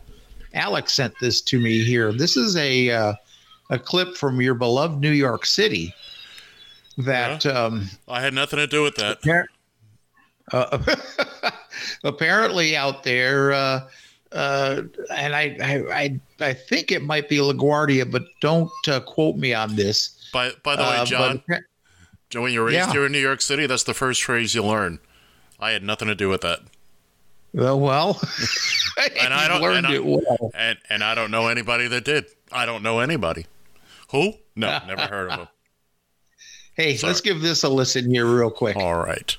S3: Alex sent this to me here. This is a uh, a clip from your beloved New York City. That um,
S2: I had nothing to do with that.
S3: appar- uh, apparently out there, uh, uh, and I, I I I think it might be LaGuardia, but don't uh, quote me on this.
S2: By by the way,
S3: Uh,
S2: John,
S3: but
S2: John, when you're raised
S3: Yeah.
S2: here in New York City, that's the first phrase you learn. I had nothing to do with that,
S3: Well, well,
S2: And I don't-
S3: learned
S2: and I-
S3: it well.
S2: and and I don't know anybody that did. I don't know anybody. Who? No, never heard of him.
S3: Hey,
S2: Sorry.
S3: let's give this a listen here, real quick.
S2: All right.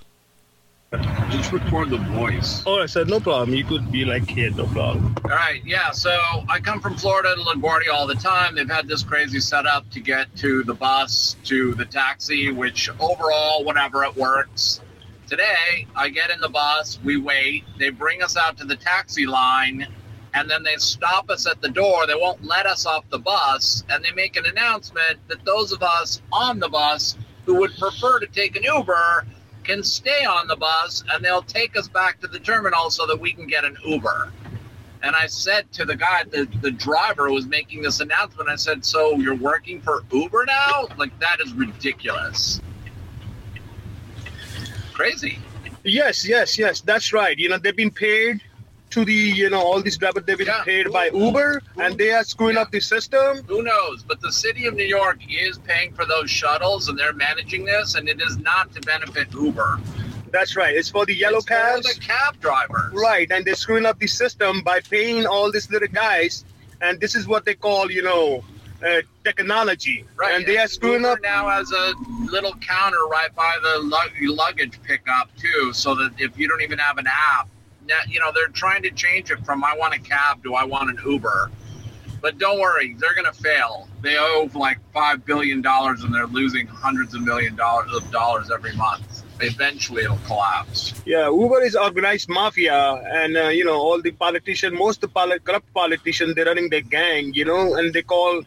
S6: Just record the voice.
S7: Oh, I said no problem. You could be like kid, no problem.
S6: All right, yeah. So I come from Florida to LaGuardia all the time. They've had this crazy setup to get to the bus, to the taxi, which overall, whenever it works. Today, I get in the bus, we wait, they bring us out to the taxi line, and then they stop us at the door. They won't let us off the bus, and they make an announcement that those of us on the bus who would prefer to take an Uber can stay on the bus and they'll take us back to the terminal so that we can get an Uber. And I said to the guy, the, the driver was making this announcement, I said, So you're working for Uber now? Like, that is ridiculous. Crazy.
S7: Yes, yes, yes. That's right. You know, they've been paid to the, you know, all these drivers. They've been
S6: Yeah.
S7: paid by Uber, and they are screwing
S6: Yeah.
S7: up the system.
S6: Who knows? But the city of New York is paying for those shuttles and they're managing this, and it is not to benefit Uber.
S7: That's right. It's for the yellow
S6: it's for
S7: cabs.
S6: the cab drivers.
S7: Right, and they're screwing up the system by paying all these little guys, and this is what they call, you know, uh, technology.
S6: Right.
S7: And they are screwing
S6: Uber
S7: up.
S6: now as a little counter right by the lug- luggage pickup too, so that if you don't even have an app, now, you know they're trying to change it from I want a cab to I want an Uber. But don't worry, they're going to fail. They owe like five billion dollars, and they're losing hundreds of million dollars of dollars every month. Eventually, it'll collapse.
S7: Yeah, Uber is organized mafia, and uh, you know all the politicians, most the corrupt politicians, they're running their gang, you know, and they call,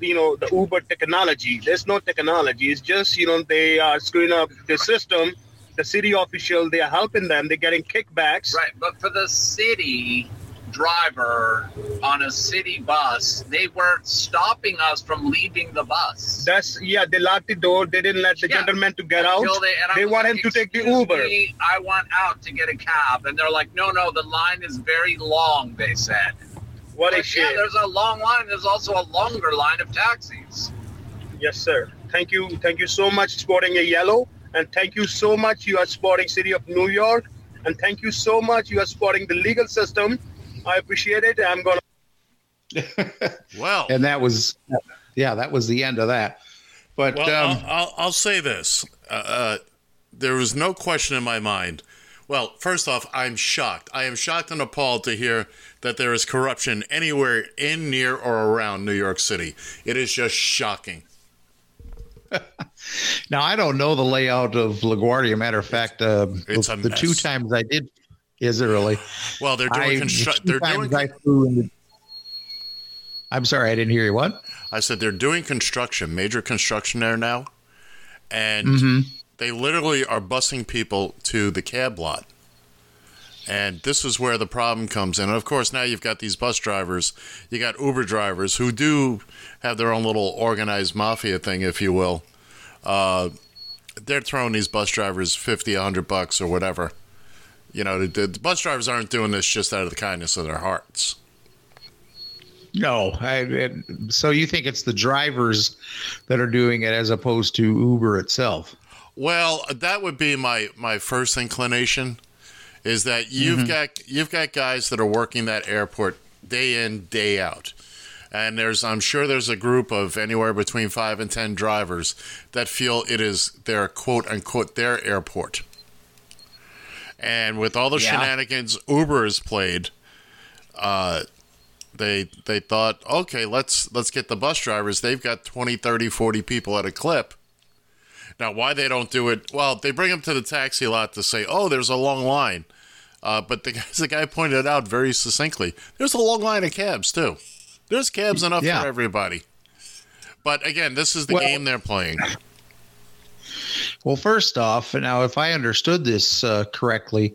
S7: you know, the Uber technology. There's no technology. It's just you know they are screwing up the system. The city official, they are helping them. They're getting kickbacks.
S6: Right, but for the city driver on a city bus, they weren't stopping us from leaving the bus.
S7: That's yeah. They locked the door. They didn't let the
S6: Yeah.
S7: gentleman to get out.
S6: They,
S7: They want
S6: like,
S7: him to take the Uber."
S6: me, I want out to get a cab, and they're like, "No, no, the line is very long." They said.
S7: What a
S6: Like, yeah, there's a long line. There's also a longer line of taxis.
S7: Yes, sir. Thank you. Thank you so much, sporting a yellow, and thank you so much. You are sporting City of New York, and thank you so much. You are sporting the legal system. I appreciate it. I'm gonna.
S2: Well,
S3: and that was, yeah, that was the end of that. But
S2: well,
S3: um,
S2: I'll, I'll, I'll say this: uh, uh, there was no question in my mind. Well, first off, I'm shocked. I am shocked and appalled to hear that there is corruption anywhere in, near, or around New York City. It is just shocking.
S3: Now I don't know the layout of LaGuardia. Matter of fact, uh,
S2: a
S3: the two times I did, is it really?
S2: Well, they're doing construction.
S3: the
S2: They're doing.
S3: I the- I'm sorry, I didn't hear you. What?
S2: I said they're doing construction, major construction there now, and they literally are busing people to the cab lot. And this is where the problem comes in. And of course, now you've got these bus drivers, you got Uber drivers who do have their own little organized mafia thing, if you will. Uh, they're throwing these bus drivers 50, 100 bucks or whatever. You know, the, the bus drivers aren't doing this just out of the kindness of their hearts.
S3: No, I, it, so you think it's the drivers that are doing it as opposed to Uber itself?
S2: Well, that would be my my first inclination is that you've got you've got guys that are working that airport day in day out. And there's I'm sure there's a group of anywhere between 5 and 10 drivers that feel it is their quote unquote their airport. And with all the
S3: Yeah.
S2: shenanigans Uber has played, uh, they they thought, okay, let's let's get the bus drivers. They've got 20, 30, 40 people at a clip. Now, why they don't do it? Well, they bring them to the taxi lot to say, "Oh, there's a long line," uh, but the, as the guy pointed out very succinctly, there's a long line of cabs too. There's cabs enough
S3: Yeah.
S2: for everybody. But again, this is the
S3: Well-
S2: game they're playing.
S3: Well, first off, now if I understood this uh, correctly,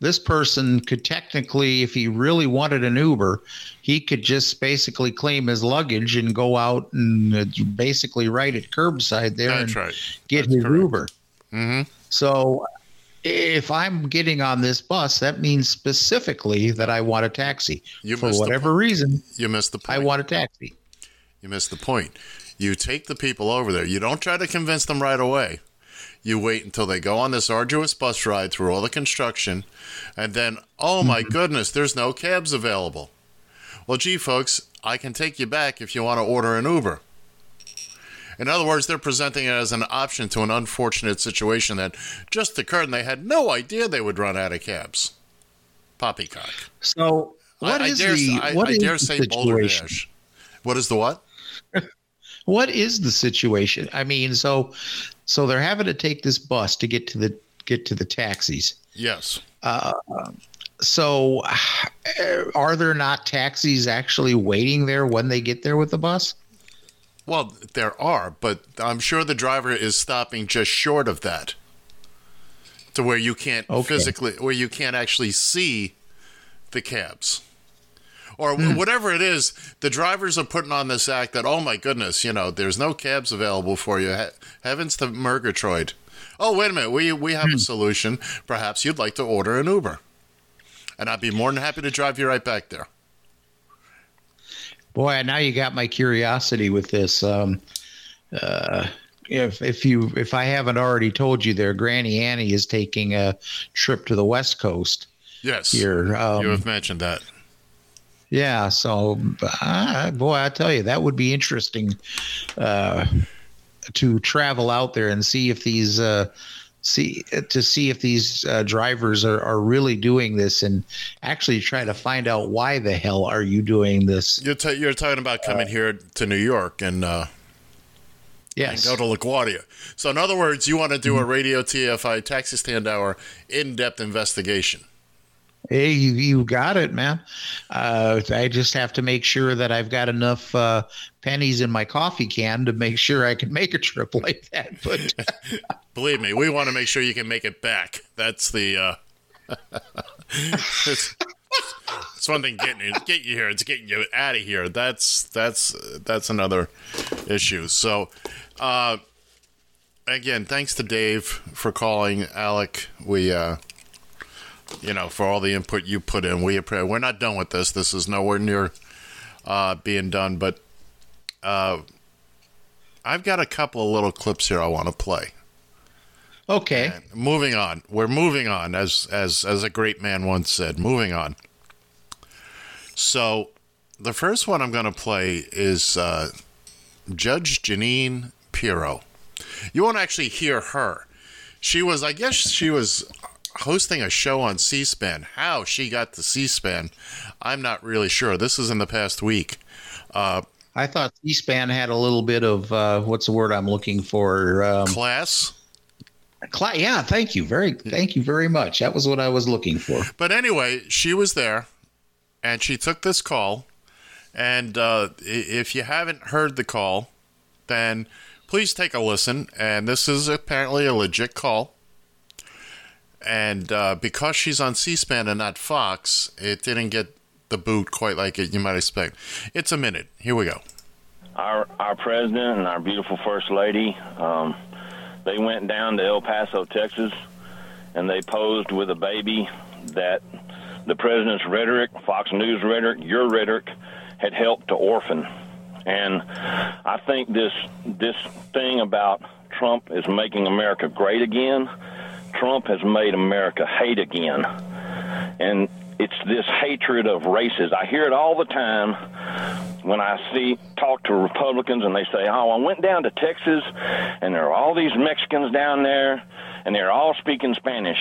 S3: this person could technically, if he really wanted an Uber, he could just basically claim his luggage and go out and uh, basically write at curbside there
S2: That's
S3: and
S2: right.
S3: get
S2: That's
S3: his
S2: correct.
S3: Uber.
S2: hmm
S3: So if I'm getting on this bus, that means specifically that I want a taxi.
S2: You
S3: For whatever reason,
S2: You missed the point.
S3: I want a taxi.
S2: You missed the point. You take the people over there. You don't try to convince them right away. You wait until they go on this arduous bus ride through all the construction, and then, oh my mm-hmm. goodness, there's no cabs available. Well, gee, folks, I can take you back if you want to order an Uber. In other words, they're presenting it as an option to an unfortunate situation that just occurred, and they had no idea they would run out of cabs. Poppycock.
S3: So what
S2: I,
S3: is
S2: I dare,
S3: the
S2: I,
S3: what
S2: I
S3: is
S2: dare
S3: the
S2: say
S3: situation?
S2: Boulder What is the what?
S3: What is the situation? I mean, so so they're having to take this bus to get to the get to the taxis.
S2: Yes.
S3: So uh, are there not taxis actually waiting there when they get there with the bus?
S2: Well, there are, but I'm sure the driver is stopping just short of that. To where you can't
S3: Okay.
S2: physically, where you can't actually see the cabs. Or
S3: Hmm.
S2: wh- whatever it is, the drivers are putting on this act that, oh my goodness, you know, there's no cabs available for you. He- heavens to Murgatroyd. Oh, wait a minute, we, we have
S3: Hmm.
S2: a solution. Perhaps you'd like to order an Uber. And I'd be more than happy to drive you right back there.
S3: Boy, now you got my curiosity with this. Um, uh, if if you if I haven't already told you, there, Granny Annie is taking a trip to the West Coast
S2: Yes.
S3: here. Um,
S2: you have mentioned that.
S3: Yeah, so uh, boy, I tell you, that would be interesting uh, to travel out there and see if these uh, see to see if these uh, drivers are, are really doing this and actually try to find out why the hell are you doing this?
S2: You're, ta- you're talking about coming here to New York and uh,
S3: Yes,
S2: and go to LaGuardia. So, in other words, you want to do a Radio TFI taxi stand hour in depth investigation.
S3: Hey, you, you got it, man. Uh, I just have to make sure that I've got enough uh, pennies in my coffee can to make sure I can make a trip like that. But
S2: Believe me, we want to make sure you can make it back. That's the. Uh, it's, it's one thing getting you, get you here. It's getting you out of here. That's that's that's another issue. So, uh, again, thanks to Dave for calling. Alec, we uh, you know, for all the input you put in. We appre- we're not done with this. This is nowhere near uh, being done, but uh, I've got a couple of little clips here I want to play.
S3: okay,
S2: And moving on. We're moving on, as as as a great man once said. Moving on. So, the first one I'm going to play is uh, Judge Jeanine Pirro. You won't actually hear her. She was, I guess, she was hosting a show on C-SPAN. How she got to C-SPAN, I'm not really sure. This is in the past week. Uh,
S3: I thought C-SPAN had a little bit of uh, what's the word I'm looking for? Um,
S2: class.
S3: cla- yeah, thank you, very, thank you very much. That was what I was looking for.
S2: But anyway, she was there and she took this call And uh, if you haven't heard the call, then please take a listen. And this is apparently a legit call. And uh, because she's on C SPAN and not Fox, it didn't get the boot quite like it you might expect. It's a minute. Here we go.
S8: our our president and our beautiful first lady um, they went down to El Paso, Texas, and they posed with a baby that the president's rhetoric, Fox News rhetoric, your rhetoric, had helped to orphan. And I think this this thing about Trump is making America great again. Trump has made America hate again. And it's this hatred of races. I hear it all the time when I see talk to Republicans and they say, "Oh, I went down to Texas and there are all these Mexicans down there and they're all speaking Spanish."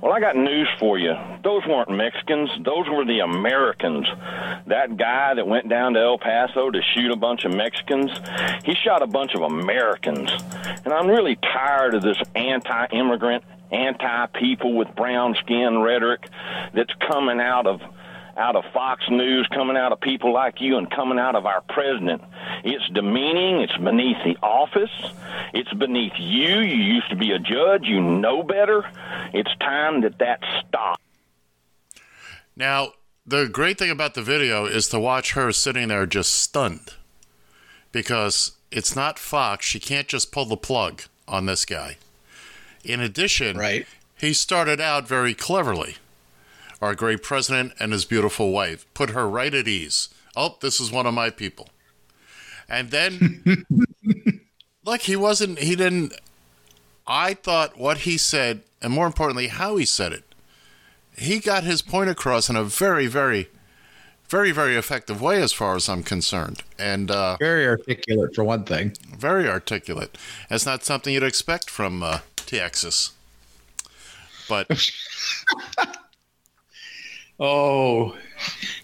S8: Well, I got news for you. Those weren't Mexicans. Those were the Americans. That guy that went down to El Paso to shoot a bunch of Mexicans, he shot a bunch of Americans. And I'm really tired of this anti-immigrant, anti-people with brown skin rhetoric that's coming out of out of Fox News, coming out of people like you, and coming out of our president. It's demeaning. It's beneath the office. It's beneath you. You used to be a judge. You know better. It's time that that stops.
S2: Now, the great thing about the video is to watch her sitting there just stunned because it's not Fox. She can't just pull the plug on this guy. In addition,
S3: Right.
S2: he started out very cleverly. Our great president and his beautiful wife put her right at ease. Oh, this is one of my people. And then, look, he wasn't, he didn't, I thought what he said, and more importantly, how he said it, he got his point across in a very, very, very, very effective way as far as I'm concerned. And uh,
S3: Very articulate, for one thing.
S2: very articulate. That's not something you'd expect from uh, Texas. But
S3: Oh,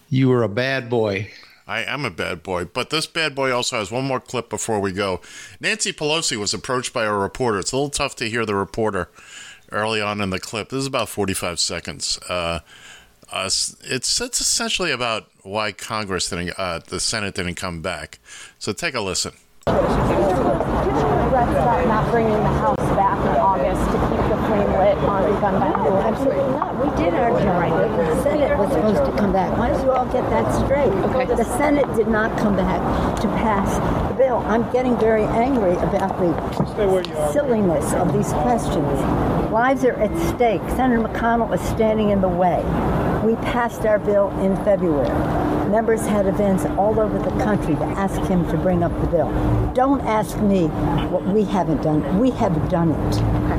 S3: you were a bad boy.
S2: I am a bad boy. But this bad boy also has one more clip before we go. Nancy Pelosi was approached by a reporter. It's a little tough to hear the reporter early on in the clip. This is about 45 seconds. Uh, uh, it's it's essentially about why Congress didn't, uh, the Senate didn't come back. So take a listen.
S9: regrets about not bringing the House back in August to keep the flame lit on gun violence?
S10: Absolutely not. We did our job. The Senate was supposed to come back. Why don't you all get that straight? The Senate did not come back to pass the bill. I'm getting very angry about the silliness of these questions. Lives are at stake. Senator McConnell is standing in the way. We passed our bill in February. Members had events all over the country to ask him to bring up the bill. Don't ask me what we haven't done. We have done it.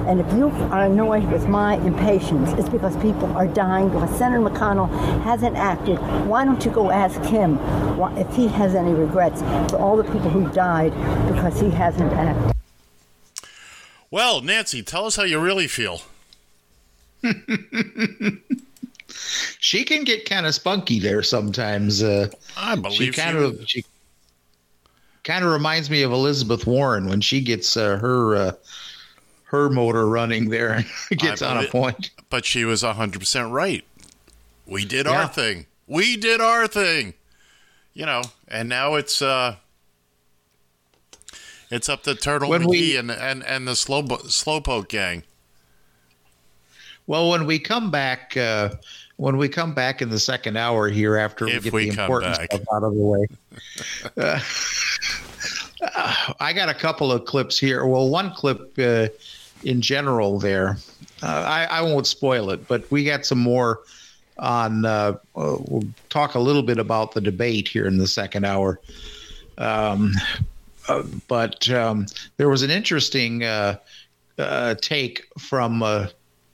S10: And if you are annoyed with my impatience, it's because people are dying because Senator McConnell hasn't acted. Why don't you go ask him if he has any regrets for all the people who died because he hasn't acted?
S2: Well, Nancy, tell us how you really feel.
S3: She can get kind of spunky there sometimes. Uh,
S2: I believe
S3: she kind
S2: you.
S3: of she kind of reminds me of Elizabeth Warren when she gets uh, her uh, her motor running there and gets on a point.
S2: But she was 100% right. We did
S3: Yeah.
S2: our thing. We did our thing. You know, and now it's uh it's up to Turtle
S3: When
S2: McGee
S3: we-
S2: and, and and the slow slowpoke gang.
S3: Well, when we come back, uh, when we come back in the second hour here after we get
S2: we
S3: the important
S2: back.
S3: stuff out of the way, uh, I got a couple of clips here. Well, one clip uh, in general there. Uh, I, I won't spoil it, but we got some more on. Uh, uh, we'll talk a little bit about the debate here in the second hour. Um, uh, but um, there was an interesting uh, uh, take from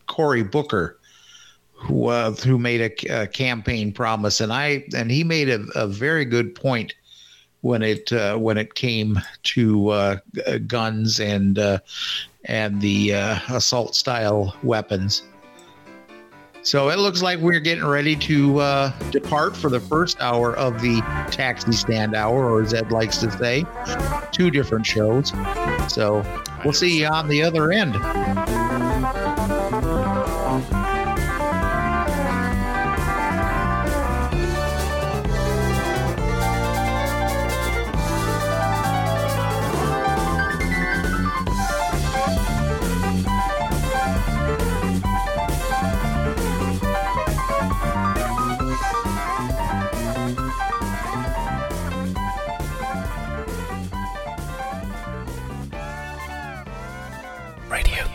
S3: Cory Booker, who who made a, a campaign promise, and I and he made a, a very good point when it uh, when it came to uh, guns and uh, and the uh, assault style weapons. So it looks like we're getting ready to uh, depart for the first hour of the taxi stand hour, or as Ed likes to say, two different shows. So we'll see you on the other end.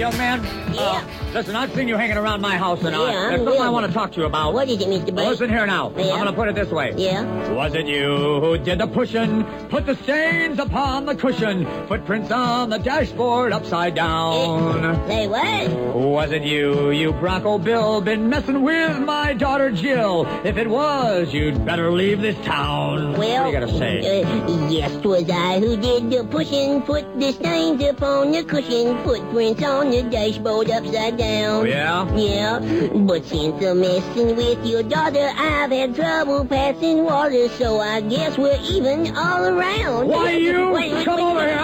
S11: Young man. Yeah. Oh, listen, I've seen you hanging around my house, and
S12: Yeah,
S11: I, there's something I want to talk to you about.
S12: What is it, Mr. Bird?
S11: Listen here now.
S12: Yeah.
S11: I'm going to put it this way.
S12: Yeah?
S11: Was it you who did the pushing? Put the stains upon the cushion. Footprints on the dashboard upside down.
S12: Say what?
S11: Was it you, you Bronco Bill, been messing with my daughter Jill? If it was, you'd better leave this town.
S12: Well,
S11: what do you gotta say?
S12: Uh, yes, 'twas I who did the pushing, put the stains upon the cushion, footprints on the dashboard upside down.
S11: Oh, yeah?
S12: Yeah, but since I'm messing with your daughter, I've had trouble passing water, so I guess we're even all around.
S11: Why, you
S12: Wait, wait,
S11: come
S12: wait,
S11: over
S12: wait,
S11: here.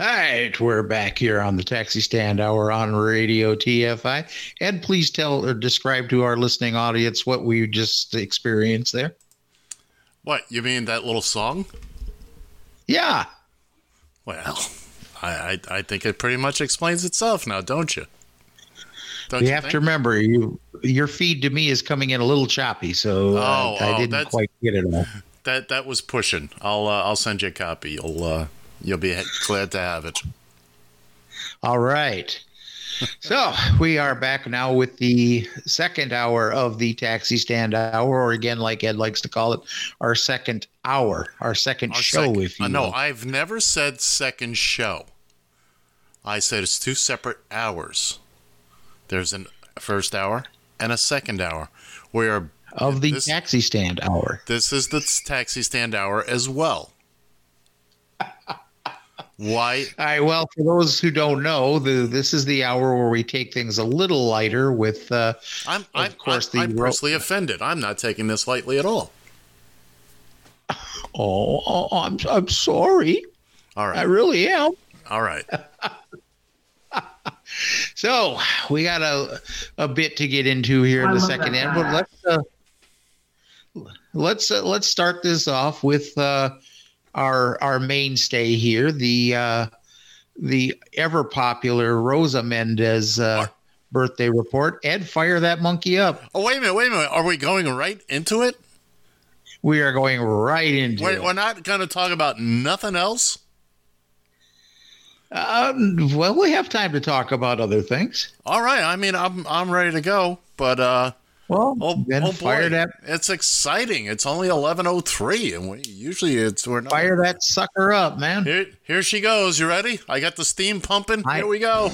S3: All right, we're back here on the Taxi Stand Hour on Radio TFI. Ed, please tell or describe to our listening audience what we just experienced there.
S2: What, you mean that little song?
S3: Yeah.
S2: Well, I, I, I think it pretty much explains itself now, don't you? Don't
S3: you
S2: you
S3: have
S2: think?
S3: to remember, you your feed to me is coming in a little choppy, so uh,
S2: Oh,
S3: I
S2: oh,
S3: didn't quite get it all.
S2: That that was pushing. I'll uh, I'll send you a copy. You'll uh, you'll be glad to have it.
S3: All right. So we are back now with the second hour of the taxi stand hour, or again, like Ed likes to call it, our second hour, our second
S2: Our
S3: show,
S2: sec-
S3: if you
S2: uh, no. I've never said second show. I said it's two separate hours. There's a first hour and a second hour. We are
S3: of the
S2: this-
S3: taxi stand hour.
S2: This is the taxi stand hour as well. Why?
S3: All right. Well, for those who don't know, the this is the hour where we take things a little lighter with, uh,
S2: I'm,
S3: of
S2: I'm,
S3: course,
S2: I'm,
S3: the
S2: I'm
S3: ro-
S2: personally offended. I'm not taking this lightly at all.
S3: Oh, oh, I'm I'm sorry.
S2: All right.
S3: I really am.
S2: All right.
S3: So we got a a bit to get into here in
S11: I
S3: the second
S11: that
S3: end, but let's uh, let's uh, let's start this off with uh, our our mainstay here, the uh, the ever popular Rosa Mendez uh, birthday report. Ed, fire that monkey up.
S2: Oh wait a minute, wait a minute. Are we going right into it?
S3: We are going right into
S2: Wait,
S3: it.
S2: we're not going to talk about nothing else.
S3: Um, well, we have time to talk about other things.
S2: All right. I mean, I'm I'm ready to go, but uh,
S3: well,
S2: oh, oh
S3: fire
S2: boy,
S3: that-
S2: it's exciting. It's only eleven oh three, and we usually it's we're not.
S3: Fire that sucker up, man.
S2: Here, here she goes. You ready? I got the steam pumping. Here we go.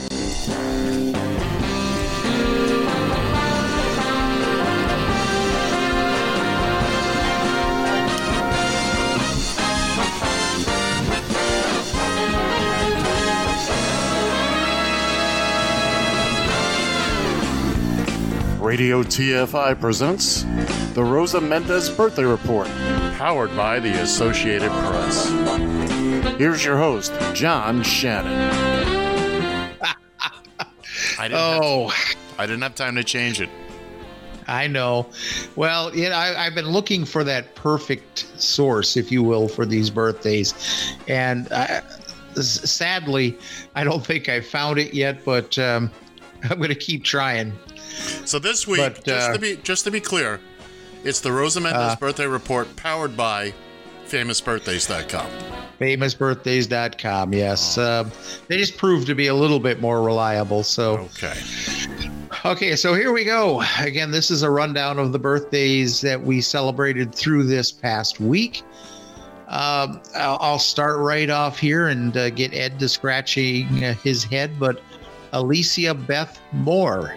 S2: Radio TFI presents the Rosa Mendez Birthday Report, powered by the Associated Press. Here's your host, John Shannon. I didn't
S3: Oh.
S2: have, I didn't have time to change it.
S3: I know. Well, you know, I, I've been looking for that perfect source, if you will, for these birthdays, and I, s- sadly, I don't think I found it yet. But um, I'm going to keep trying.
S2: So this week,
S3: But,
S2: just
S3: uh,
S2: to be just to be clear, it's the Rosa Mendez
S3: Uh,
S2: Birthday Report, powered by FamousBirthdays.com.
S3: FamousBirthdays.com. Yes, um, they just proved to be a little bit more reliable. So
S2: okay.
S3: Okay, so here we go. Again, this is a rundown of the birthdays that we celebrated through this past week. Um, I'll, I'll start right off here and uh, get Ed to scratching uh, his head, but Alecia Beth Moore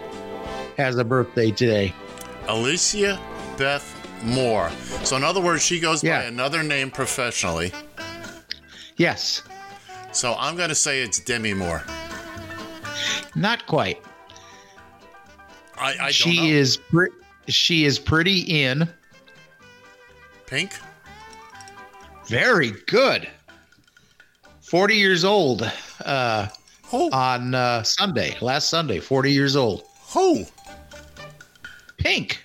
S3: has a birthday today.
S2: Alecia Beth Moore. So in other words, she goes by another name professionally.
S3: Yes.
S2: So I'm going to say it's Demi Moore.
S3: Not quite.
S2: I, I don't
S3: she
S2: know.
S3: is pre- she is pretty in.
S2: Pink?
S3: Very good. 40 years old uh, on uh, Sunday, last Sunday, 40 years old.
S2: Who?
S3: Pink.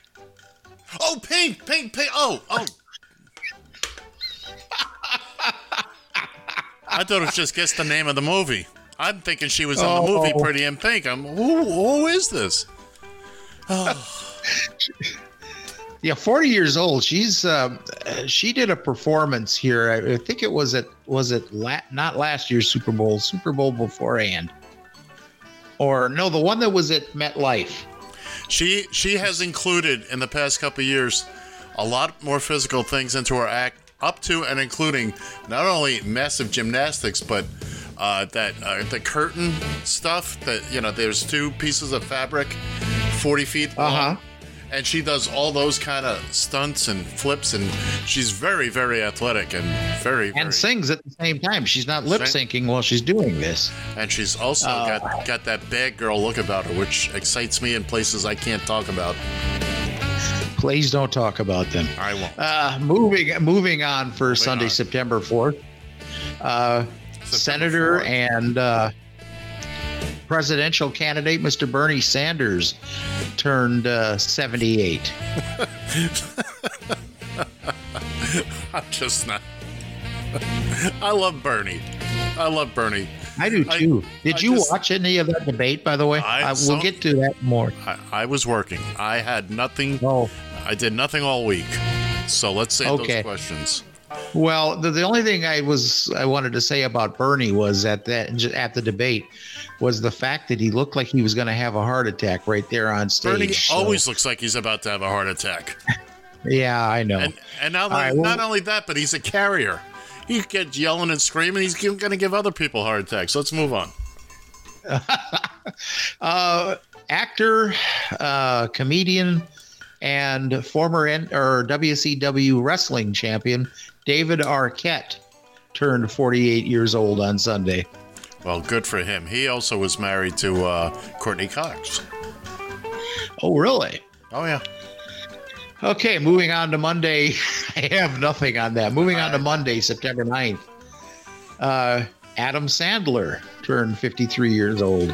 S2: Oh, pink, pink, pink. Oh, oh. I thought it was just guess the name of the movie. I'm thinking she was in the movie
S3: Oh.
S2: Pretty in Pink. I'm who, who is this?
S3: Yeah, 40 years old. She's uh, she did a performance here. I, I think it was at was it la- not last year's Super Bowl, Super Bowl beforehand. Or no, the one that was at MetLife.
S2: She she has included in the past couple of years a lot more physical things into her act, up to and including not only massive gymnastics, but uh, that uh, the curtain stuff. That you know, there's two pieces of fabric, forty feet long,
S3: Uh-huh.
S2: And she does all those kind of stunts and flips, and she's very very athletic and very very.
S3: And sings at the same time. She's not lip syncing while she's doing this.
S2: And she's also
S3: Uh,
S2: got got that bad girl look about her, which excites me in places I can't talk about.
S3: Please don't talk about them.
S2: I won't.
S3: Uh, moving moving on for Sunday,
S2: on.
S3: September fourth. Uh, Senator and uh, presidential candidate Mr. Bernie Sanders turned uh, seventy eight.
S2: I'm just not. I love Bernie. I love Bernie.
S3: I do too. Did
S2: I
S3: you
S2: just-
S3: watch any of that debate? By the way,
S2: I
S3: I, we'll get to that more.
S2: I, I was working. I had nothing.
S3: Oh.
S2: I did nothing all week. So let's save
S3: Okay.
S2: those questions.
S3: Well, the, the only thing I was I wanted to say about Bernie was at that at the debate was the fact that he looked like he was going to have a heart attack right there on stage.
S2: Bernie
S3: So,
S2: always looks like he's about to have a heart attack.
S3: yeah, I know.
S2: And and
S3: All right, well-
S2: not only that, but he's a carrier. He gets yelling and screaming. He's going to give other people heart attacks. Let's move on.
S3: uh, actor, uh, comedian, and former N- or WCW wrestling champion David Arquette turned 48 years old on Sunday.
S2: Well, good for him. He also was married to uh, Courteney Cox.
S3: Oh, really?
S2: Oh yeah.
S3: Okay, moving on to Monday. I have nothing on that. Moving on to Monday, September 9th. Uh, Adam Sandler turned 53 years old.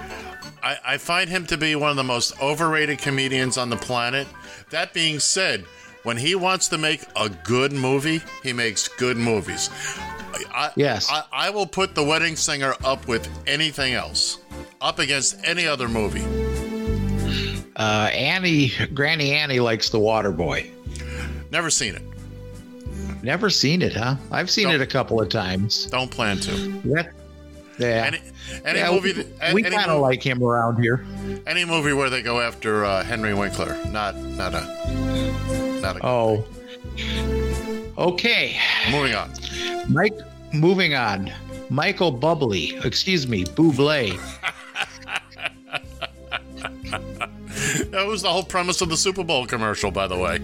S2: I, I find him to be one of the most overrated comedians on the planet. That being said, when he wants to make a good movie, he makes good movies. I,
S3: Yes.
S2: I, I will put The Wedding Singer up with anything else, up against any other movie.
S3: Uh, Annie, Granny Annie likes The Water Boy.
S2: Never seen it.
S3: Never seen it, huh? I've seen it a couple of times.
S2: Don't plan to.
S3: That, yeah.
S2: Any, any
S3: Yeah,
S2: movie, that-
S3: we
S2: any,
S3: kind of like him around here.
S2: any movie where they go after uh, Henry Winkler, not not a not a.
S3: Oh. Okay.
S2: Moving on.
S3: Mike, moving on. Michael Bublé, excuse me, Bublé.
S2: That was the whole premise of the Super Bowl commercial, by the way.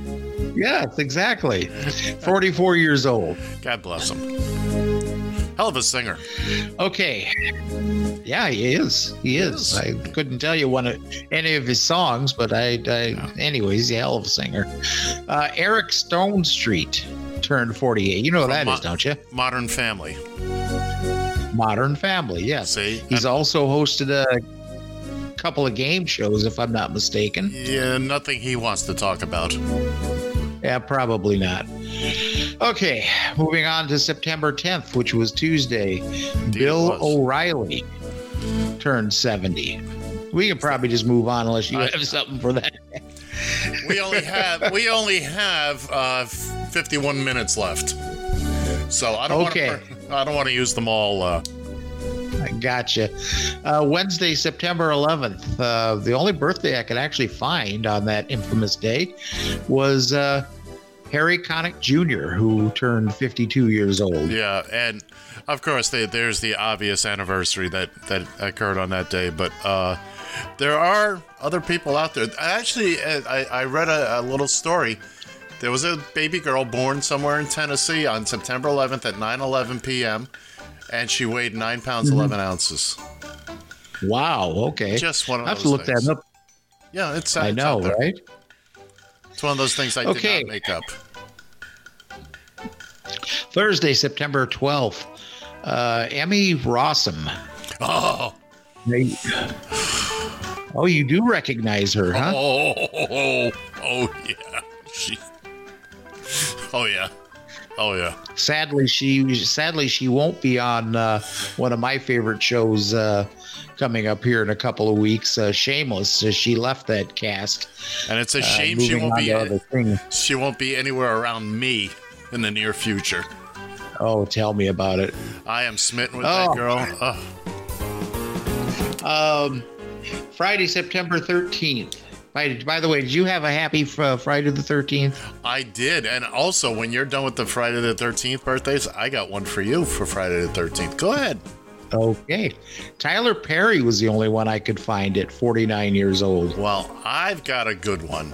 S3: Yes, exactly. 44 years old.
S2: God bless him. Hell of a singer.
S3: Okay. Yeah, he is. He is. I couldn't tell you one of any of his songs, but I, I anyways, he's a hell of a singer. Uh, Eric Stonestreet turned 48. You know who that is,
S2: Mo-
S3: don't you?
S2: Modern Family.
S3: Modern Family, yes.
S2: See?
S3: He's also hosted a couple of game shows, if I'm not mistaken.
S2: Yeah, nothing he wants to talk about.
S3: Yeah, probably not. Okay, moving on to September 10th, which was Tuesday. Bill
S2: was.
S3: O'Reilly turned 70. We can probably just move on unless you
S2: I-
S3: have something for that.
S2: We only have we only have uh, 51 minutes left. So I don't
S3: Okay.
S2: want to I don't want to use them all uh,
S3: I gotcha. Uh, Wednesday, September 11th. Uh, the only birthday I could actually find on that infamous day was uh, Harry Connick Jr., who turned 52 years old.
S2: Yeah, and of course, they, there's the obvious anniversary that that occurred on that day. But uh, there are other people out there. Actually, uh, I, I read a, a little story. There was a baby girl born somewhere in Tennessee on September 11th at 9:11 p.m. and she weighed nine pounds
S3: Mhm.
S2: 11 ounces.
S3: Wow. Okay.
S2: Just one of
S3: I have to look
S2: things.
S3: that up.
S2: Yeah, it's.
S3: I know, right?
S2: It's one of those things I
S3: Okay.
S2: did not make up.
S3: Thursday, September 12th. Uh, Emmy Rossum.
S2: Oh.
S3: Oh, you do recognize her, huh?
S2: Oh, oh, oh, yeah. She. Oh yeah. Oh yeah.
S3: Sadly, she sadly she won't be on uh, one of my favorite shows uh, coming up here in a couple of weeks. Uh, Shameless. Uh, she left that cast.
S2: And it's a
S3: Uh,
S2: shame she won't be. She won't be anywhere around me in the near future.
S3: Oh, tell me about it.
S2: I am smitten with
S3: Oh.
S2: that girl. Oh.
S3: Um, Friday, September 13th. By, by the way, did you have a happy uh, Friday the 13th?
S2: I did, and also when you're done with the Friday the Thirteenth birthdays, I got one for you for Friday the Thirteenth. Go ahead.
S3: Okay. Tyler Perry was the only one I could find at 49 years old.
S2: Well, I've got a good one,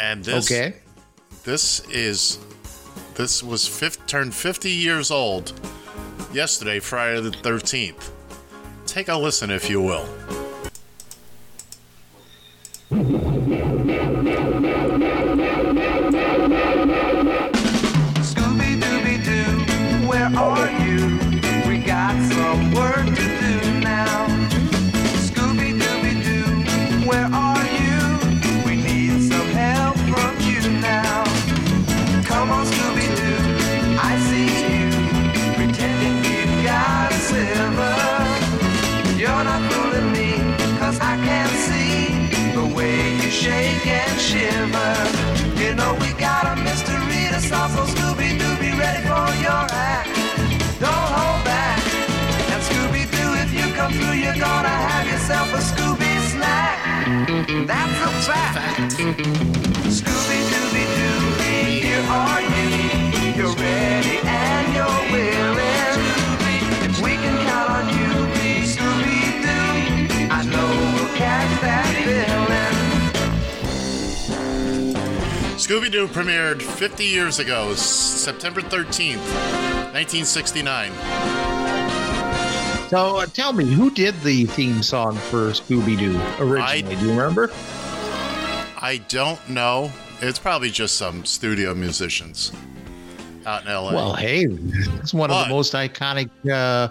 S2: and this
S3: Okay.
S2: this is this was fifth, turned 50 years old yesterday, Friday the 13th. Take a listen, if you will.
S1: That's a fact. Scooby Dooby Doo, here are you. You're ready and you're willing. If we can count on you, Scooby Doo, I know we'll catch that villain.
S2: Scooby Doo premiered 50 years ago, September 13th, 1969.
S3: So uh, tell me, who did the theme song for Scooby Doo originally? Do you remember?
S2: I don't know. It's probably just some studio musicians out in LA.
S3: Well, hey, it's one of the most iconic uh,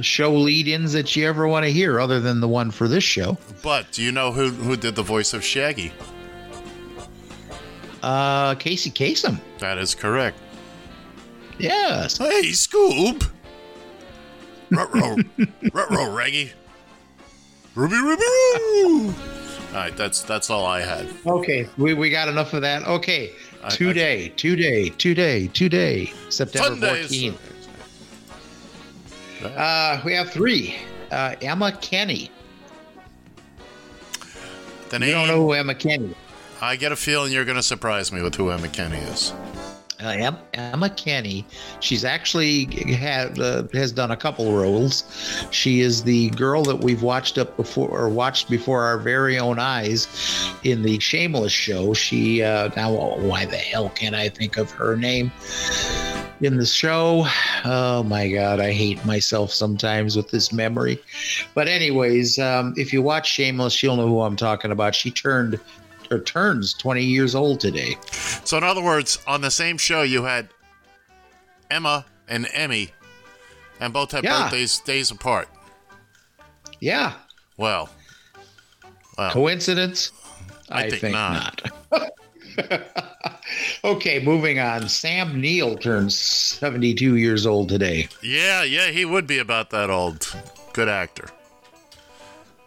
S3: show lead-ins that you ever want to hear, other than the one for this show.
S2: But do you know who who did the voice of Shaggy?
S3: Uh, Casey Kasem.
S2: That is correct.
S3: Yes.
S2: Hey, Scoob. Ruh-roh. Ruh-roh, Reggie. Ruby, Ruby, Roo. All right, that's that's all I had.
S3: Okay, we, we got enough of that. Okay,
S2: I-
S3: today, today, today, today, September 14th. Uh, we have three. Uh, Emma Kenney.
S2: The
S3: You don't know who Emma Kenney is.
S2: I get a feeling you're going to surprise me with who Emma Kenney is.
S3: Uh, Emma Kenney. She's actually had uh, has done a couple roles. She is the girl that we've watched up before or watched before our very own eyes in the Shameless show. She uh, now why the hell can't I think of her name in the show? Oh my god, I hate myself sometimes with this memory. But anyways, um, if you watch Shameless, you'll know who I'm talking about. She turned or turns 20 years old today.
S2: So, in other words, on the same show, you had Emma and Emmy, and both had
S3: Yeah.
S2: birthdays days apart.
S3: Yeah.
S2: Well, well,
S3: Coincidence?
S2: I think not.
S3: okay, moving on. Sam Neill turns 72 years old today.
S2: yeah, yeah, he would be about that old. Good actor.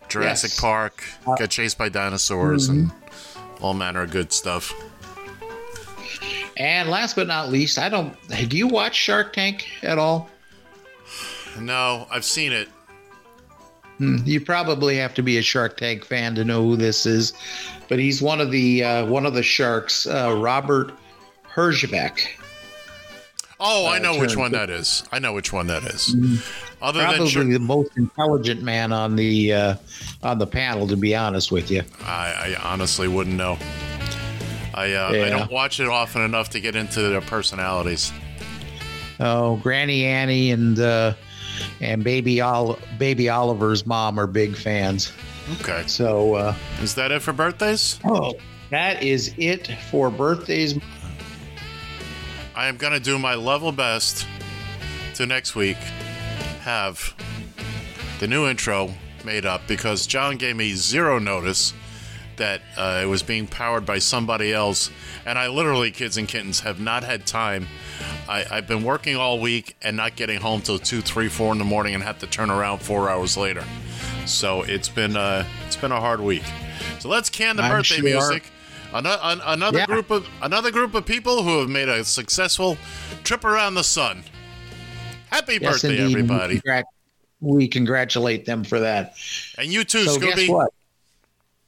S2: Jurassic
S3: Yes.
S2: Park,
S3: Uh,
S2: got chased by dinosaurs, and all manner of good stuff.
S3: And last but not least, I don't. Do you watch Shark Tank at all?
S2: No, I've seen it.
S3: Hmm, You probably have to be a Shark Tank fan to know who this is, but he's one of the uh, one of the sharks, uh, Robert Herjavec.
S2: Oh, I know which one that is. I know which one that is. Other
S3: Probably
S2: than
S3: the most intelligent man on the uh, on the panel, to be honest with you.
S2: I, I honestly wouldn't know. I uh, I
S3: Yeah.
S2: don't watch it often enough to get into their personalities.
S3: Oh, Granny Annie and uh, and baby Ol- baby Oliver's mom are big fans.
S2: Okay.
S3: So uh,
S2: is that it for birthdays?
S3: Oh, that is it for birthdays.
S2: I am going to do my level best to next week have the new intro made up because John gave me zero notice that uh, it was being powered by somebody else. And I literally, kids and kittens, have not had time. I, I've been working all week and not getting home till 2, 3, 4 in the morning and have to turn around four hours later. So it's been uh, it's been a hard week. So let's can the
S3: I'm
S2: birthday
S3: sure.
S2: music. Another, another
S3: Yeah.
S2: group of another group of people who have made a successful trip around the sun. Happy
S3: Yes,
S2: birthday,
S3: indeed.
S2: everybody!
S3: We, congrat- we congratulate them for that.
S2: And you too,
S3: so
S2: Scooby.
S3: guess what?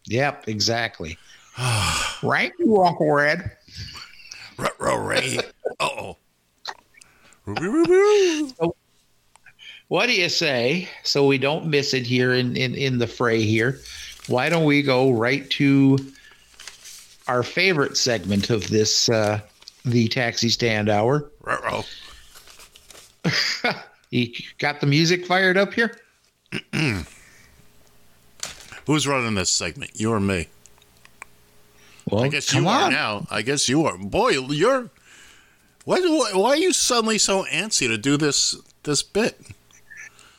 S3: Yep, exactly. right, you off red.
S2: Ray. Uh
S3: So, what do you say? So we don't miss it here in, in, in the fray here. Why don't we go right to our favorite segment of this uh, the taxi stand hour?
S2: Ruh-roh.
S3: You got the music fired up here?
S2: Who's running this segment? You or me?
S3: Well,
S2: I guess you are
S3: on.
S2: now. I guess you are. Boy, you're. Why, why, why are you suddenly so antsy to do this this bit?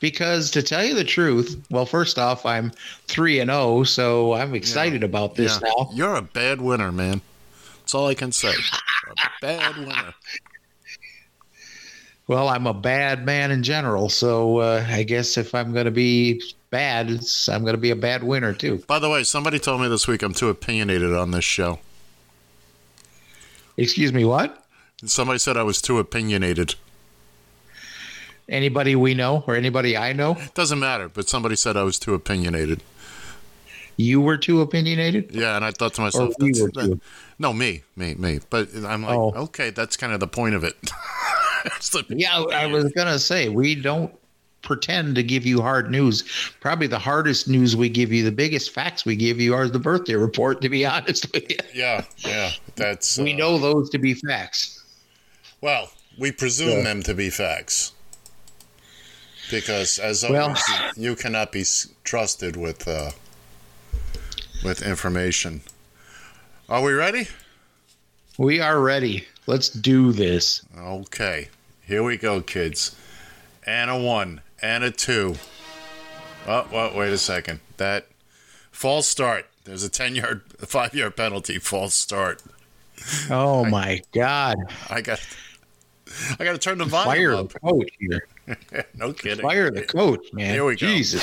S3: Because to tell you the truth, well, first off, I'm three and zero, so I'm excited about this
S2: Yeah.
S3: now.
S2: You're a bad winner, man. That's all I can say. A bad winner.
S3: Well, I'm a bad man in general, so uh, I guess if I'm going to be bad, I'm going to be a bad winner too.
S2: By the way, somebody told me this week I'm too opinionated on this show.
S3: Excuse me, what?
S2: Somebody said I was too opinionated.
S3: Anybody we know or anybody I know?
S2: Doesn't matter, but somebody said I was too opinionated.
S3: You were too opinionated?
S2: Yeah, and I thought to myself,
S3: we
S2: that- no, me, me, me. But I'm like,
S3: Oh.
S2: okay, that's kind of the point of it.
S3: Yeah, I was going to say, we don't pretend to give you hard news. Probably the hardest news we give you, the biggest facts we give you are the birthday report, to be honest with you.
S2: yeah, yeah, that's.
S3: We
S2: uh,
S3: know those to be facts.
S2: Well, we presume
S3: Yeah.
S2: them to be facts. Because as
S3: Well-
S2: you cannot be trusted with uh, with information. Are we ready?
S3: We are ready. Let's do this.
S2: Okay, here we go, kids. And a one, and a two. Oh, well, wait a second. That false start. There's a ten yard, five yard penalty. False start.
S3: Oh my God.
S2: I got, I got to turn the volume
S3: Fire
S2: up.
S3: coach here.
S2: no kidding.
S3: Fire the coach, man.
S2: Here we go.
S3: Jesus.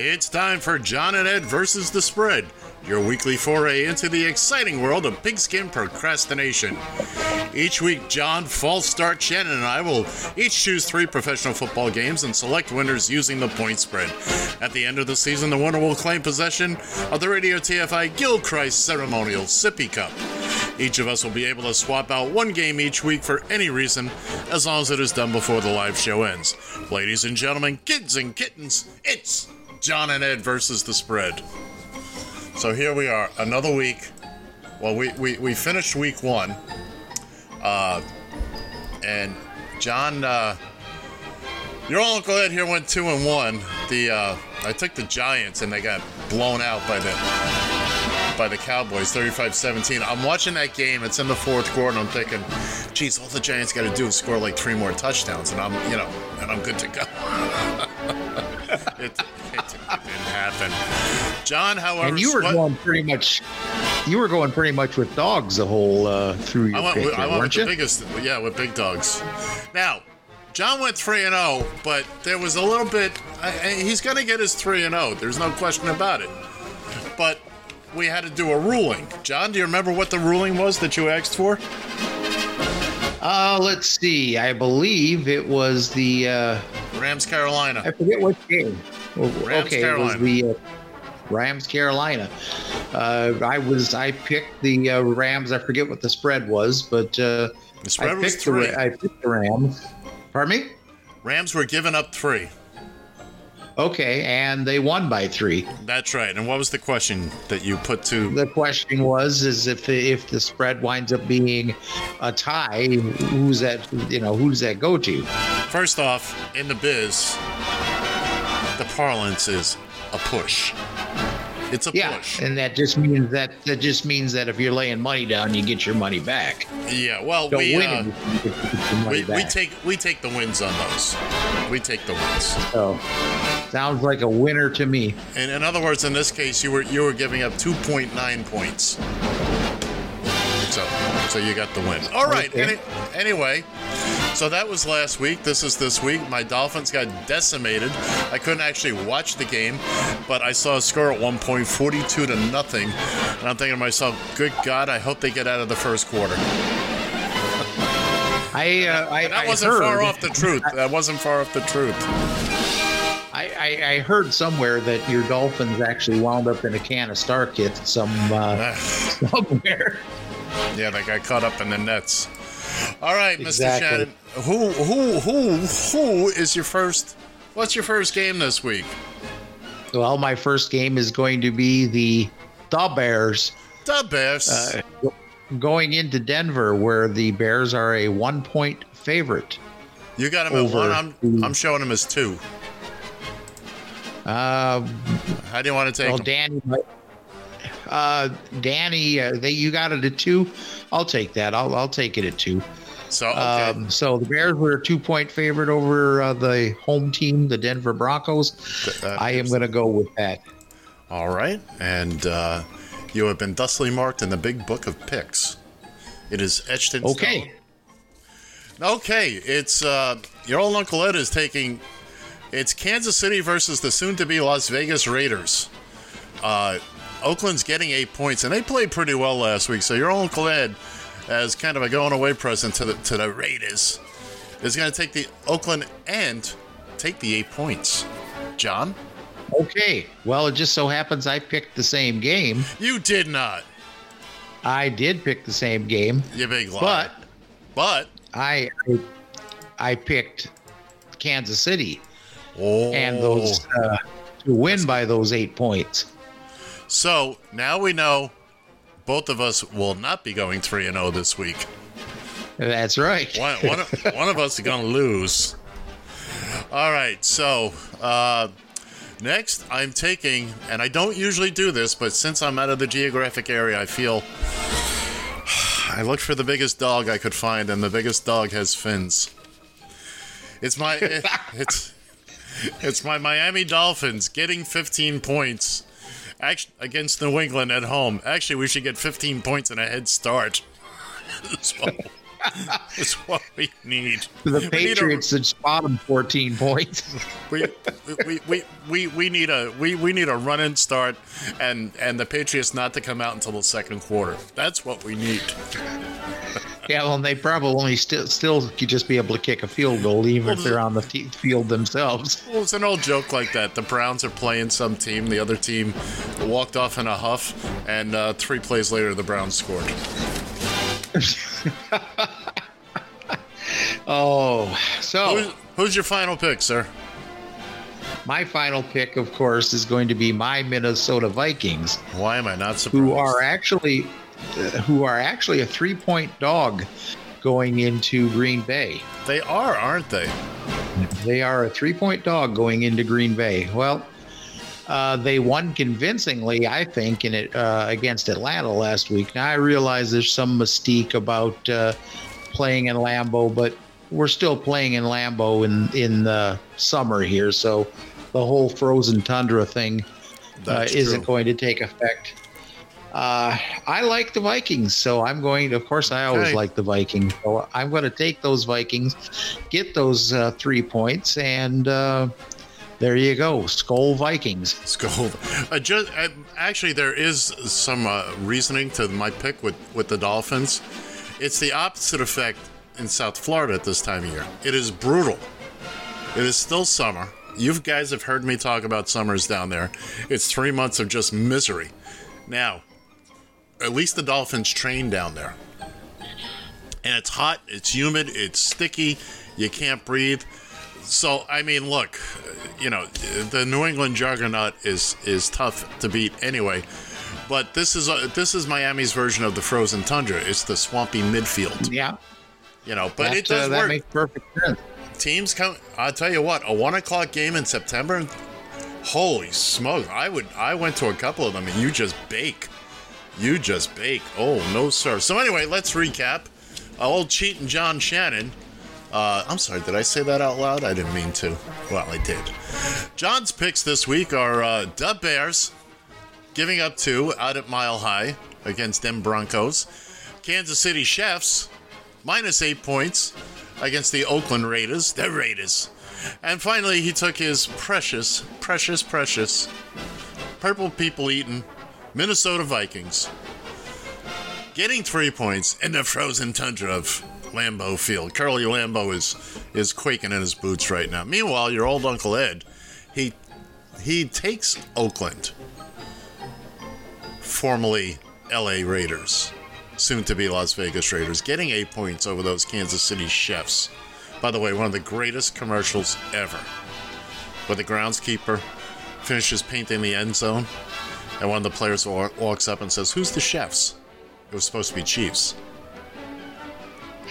S2: It's time for John and Ed versus the spread, your weekly foray into the exciting world of pigskin procrastination. Each week, John, false start, Shannon, and I will each choose three professional football games and select winners using the point spread. At the end of the season, the winner will claim possession of the Radio TFI Gilchrist Ceremonial Sippy Cup. Each of us will be able to swap out one game each week for any reason, as long as it is done before the live show ends. Ladies and gentlemen, kids and kittens, it's John and Ed versus the spread. So here we are, another week. Well, we, we, we finished week one. Uh, and John, uh, your Uncle Ed here went two and one. The uh, I took the Giants and they got blown out by the by the Cowboys, 35-17. I'm watching that game. It's in the fourth quarter. And I'm thinking, geez, all the Giants got to do is score like three more touchdowns, and I'm you know, and I'm good to go. it, it, it didn't happen. John, however,
S3: And you were
S2: what-
S3: going pretty much. You were going pretty much with dogs the whole uh, through your
S2: I went, with, I went with
S3: weren't
S2: the
S3: you?
S2: biggest, yeah, with big dogs. Now, John went three and zero, but there was a little bit. I, I- he's going to get his three and zero. There's no question about it. But we had to do a ruling. John, do you remember what the ruling was that you asked for?
S3: Uh, let's see. I believe it was the uh,
S2: Rams Carolina.
S3: I forget what game. Well,
S2: Rams,
S3: okay,
S2: Carolina.
S3: it was the uh, Rams Carolina. Uh, I was I picked the uh, Rams. I forget what the spread was, but uh,
S2: The spread
S3: I
S2: was
S3: picked, the,
S2: three.
S3: Ra- I picked the Rams. Pardon me?
S2: Rams were giving up three.
S3: Okay, and they won by three.
S2: That's right. And what was the question that you put to?
S3: The question was: is if the, if the spread winds up being a tie, who's that? You know, who does that go to?
S2: First off, in the biz, the parlance is a push. It's a
S3: yeah,
S2: push.
S3: and that just means that that just means that if you're laying money down, you get your money back.
S2: Yeah, well,
S3: Don't
S2: we, uh,
S3: it, you get- you get your money
S2: we, we take we take the wins on those. We take the wins.
S3: So, sounds like a winner to me.
S2: And in other words, in this case, you were you were giving up 2.9 points. So so you got the win. All right.
S3: Okay.
S2: Any, anyway, so that was last week. This is this week. My Dolphins got decimated. I couldn't actually watch the game, but I saw a score at one point, 42 to nothing. And I'm thinking to myself, good God, I hope they get out of the first quarter.
S3: I uh, I,
S2: that
S3: I
S2: wasn't
S3: heard,
S2: far off the truth. That wasn't far off the truth.
S3: I, I, I heard somewhere that your Dolphins actually wound up in a can of StarKist some uh, somewhere.
S2: Yeah, they got caught up in the nets. All right, Mr. Shannon. Who who who who is your first? What's your first game this week?
S3: Well, my first game is going to be the the Bears.
S2: The Bears.
S3: Uh, going into Denver, where the Bears are a one point favorite.
S2: you got him at one. I'm I'm showing him as two.
S3: Uh,
S2: How do you want to take
S3: well? Danny, uh, Danny, uh, they you got it at two. I'll take that. I'll I'll take it at two.
S2: So okay.
S3: Um, so the Bears were a two point favorite over uh, the home team, the Denver Broncos.
S2: uh,
S3: I am going to go with that.
S2: All right, and uh, you have been thusly marked in the big book of picks. It is etched in
S3: Okay.
S2: stone. Okay, it's uh, your old Uncle Ed is taking. It's Kansas City versus the soon-to-be Las Vegas Raiders. Oakland's getting eight points, and they played pretty well last week. So your Uncle Ed, as kind of a going-away present to the to the Raiders, is going to take the Oakland and take the eight points. John,
S3: Okay. Well, it just so happens I picked the same game.
S2: you did not.
S3: I did pick the same game,
S2: You big liar.
S3: but
S2: But
S3: I I, I picked Kansas City
S2: oh,
S3: and those uh, to win by those eight points.
S2: So now we know both of us will not be going three and zero this week.
S3: That's right.
S2: One, one, of- one of us is going to lose. All right. So uh, next, I'm taking, and I don't usually do this, but since I'm out of the geographic area, I feel I looked for the biggest dog I could find, and the biggest dog has fins. It's my it- it's it's my Miami Dolphins getting 15 points act- against New England at home. Actually, we should get 15 points and a head start. that's what we need.
S3: The
S2: We need a-
S3: Patriots spot them 14 points.
S2: we, we, we, we, we need a we, we need a run and start and and the Patriots not to come out until the second quarter. That's what we need.
S3: Yeah, well, they probably only still still could just be able to kick a field goal, even if they're on the t- field themselves.
S2: Well, it's an old joke like that. The Browns are playing some team, the other team walked off in a huff, and uh, three plays later the Browns scored.
S3: Oh, so
S2: Who's, who's your final pick, sir?
S3: my final pick, of course, is going to be my Minnesota Vikings,
S2: Why am I not surprised?
S3: who are actually uh, who are actually a three point dog going into Green Bay.
S2: They are, aren't they?
S3: They are a three point dog going into Green Bay. Well, uh, they won convincingly, I think, in it uh, against Atlanta last week. Now I realize there's some mystique about uh, playing in Lambeau, but we're still playing in Lambeau in in the summer here, so the whole frozen tundra thing uh, isn't going to take effect. Uh, I like the Vikings, so I'm going to. Of course, I always
S2: Okay.
S3: like the Vikings, so I'm going to take those Vikings, get those uh, three points, and uh, there you go, Skol Vikings.
S2: Skol. Uh, just, uh, actually, there is some uh, reasoning to my pick with, with the Dolphins. It's the opposite effect in South Florida at this time of year. It is brutal. It is still summer. You guys have heard me talk about summers down there. It's three months of just misery. Now, at least the Dolphins train down there. and it's hot, it's humid, it's sticky, you can't breathe. So I mean, look, you know, the New England juggernaut is is tough to beat anyway. But this is uh, this is Miami's version of the frozen tundra. It's the swampy midfield.
S3: Yeah,
S2: you know, but
S3: That,
S2: it does
S3: uh, that
S2: work.
S3: makes perfect sense.
S2: Teams come. I'll tell you what, a one o'clock game in September. Holy smoke! I would. I went to a couple of them, and you just bake. You just bake. Oh no, sir. So anyway, let's recap. Uh, old cheating John Shannon. Uh, I'm sorry, did I say that out loud? I didn't mean to. Well, I did. John's picks this week are uh, Dub Bears giving up two out at Mile High against them Broncos. Kansas City Chefs minus eight points against the Oakland Raiders. The Raiders. And finally, he took his precious, precious, precious purple people eating Minnesota Vikings, getting three points in the frozen tundra of Lambeau Field. Curly Lambeau is is quaking in his boots right now. Meanwhile, your old Uncle Ed, he he takes Oakland, formerly L.A. Raiders, soon to be Las Vegas Raiders, getting eight points over those Kansas City Chefs. By the way, one of the greatest commercials ever, where the groundskeeper finishes painting the end zone, and one of the players walks up and says, "Who's the chefs?" It was supposed to be Chiefs.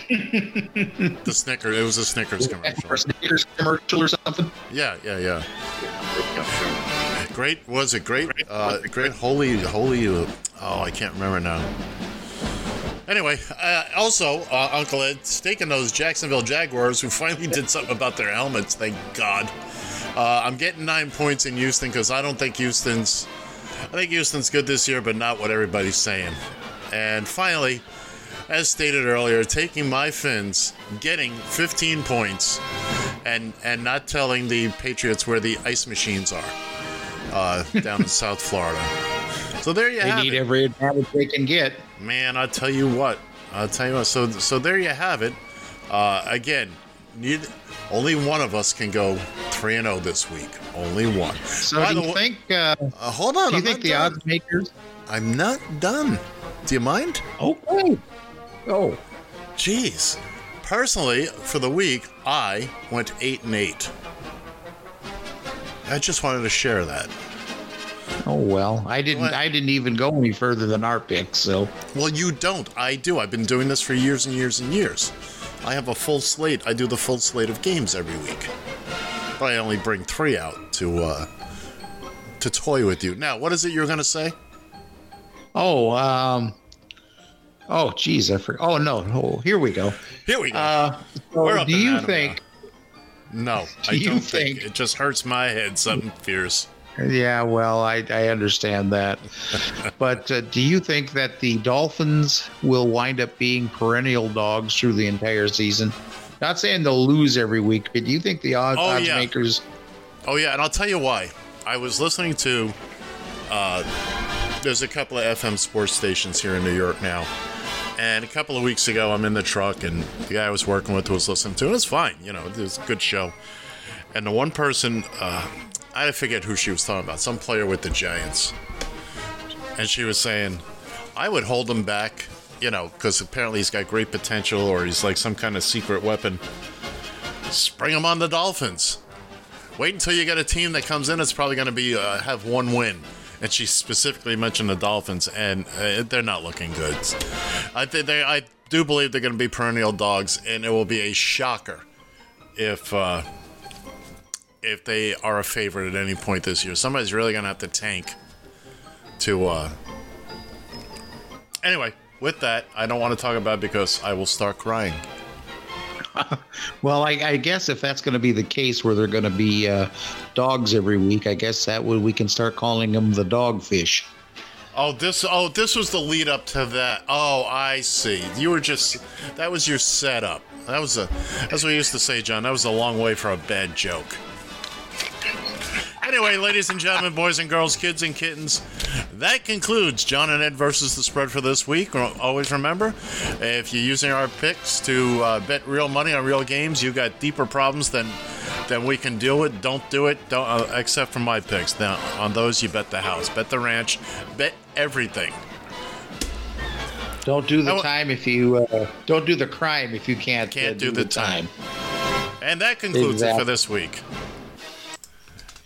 S2: the Snickers. It was a Snickers commercial.
S3: Or Snickers commercial or something.
S2: Yeah, yeah, yeah. Great was it great? Uh, great holy holy. Uh, oh, I can't remember now. Anyway, uh, also uh, Uncle Ed staking those Jacksonville Jaguars who finally did something about their helmets. Thank God. Uh, I'm getting nine points in Houston because I don't think Houston's. I think Houston's good this year, but not what everybody's saying. And finally, as stated earlier, taking my Fins, getting 15 points, and and not telling the Patriots where the ice machines are uh, down in South Florida. So there you have it.
S3: They
S2: have
S3: need
S2: it.
S3: every advantage they can get.
S2: Man, I'll tell you what. I'll tell you what. So so there you have it. Uh, again, need only one of us can go three and zero this week. Only one.
S3: So
S2: By
S3: do
S2: the
S3: you think? Uh,
S2: Uh, hold on.
S3: do you
S2: I'm
S3: think the
S2: done.
S3: odds makers?
S2: I'm not done. Do you mind?
S3: Okay. Oh,
S2: Jeez. Personally, for the week, I went eight and eight. I just wanted to share that.
S3: oh well. I didn't.
S2: What?
S3: I didn't even go any further than our picks. So
S2: Well, you don't. I do. I've been doing this for years and years and years. I have a full slate. I do the full slate of games every week. But I only bring three out to uh, to toy with you. Now, what is it you're going to say?
S3: Oh, um, oh, geez, I forgot. Oh no, oh, here we go.
S2: Here we go.
S3: Uh, so
S2: We're up
S3: do you think?
S2: No,
S3: Do
S2: I
S3: you
S2: don't think,
S3: think-
S2: it just hurts my head. Something fierce.
S3: Yeah, well, I I understand that, but uh, do you think that the Dolphins will wind up being perennial dogs through the entire season? Not saying they'll lose every week, but do you think the odds,
S2: Oh,
S3: odds
S2: yeah.
S3: makers?
S2: Oh yeah, and I'll tell you why. I was listening to. Uh, there's a couple of FM sports stations here in New York now, and a couple of weeks ago, I'm in the truck, and the guy I was working with was listening to. it. It was fine, you know, it was a good show. And the one person, uh, I forget who she was talking about, some player with the Giants, and she was saying, I would hold him back, you know, because apparently he's got great potential, or he's like some kind of secret weapon. Spring him on the Dolphins. Wait until you get a team that comes in. It's probably going to be uh, have one win. And she specifically mentioned the Dolphins, and uh, they're not looking good. I think they, I do believe they're going to be perennial dogs, and it will be a shocker if uh, if they are a favorite at any point this year. Somebody's really going to have to tank to. Uh... Anyway, with that, I don't want to talk about because I will start crying.
S3: Well, I, I guess if that's going to be the case, where they're going to be uh, dogs every week, I guess that would we can start calling them the dogfish.
S2: Oh, this oh this was the lead up to that. Oh, I see. You were just that was your setup. That was a as we used to say, John. That was a long way for a bad joke. Anyway, ladies and gentlemen, boys and girls, kids and kittens, that concludes John and Ed versus the spread for this week. Always remember, if you're using our picks to uh, bet real money on real games, you got deeper problems than than we can deal with. Don't do it. Don't uh, except for my picks. Now on those, you bet the house, bet the ranch, bet everything.
S3: Don't do the time if you uh, don't do the crime if you can't,
S2: Can't
S3: uh,
S2: do the time. And that concludes it for this week.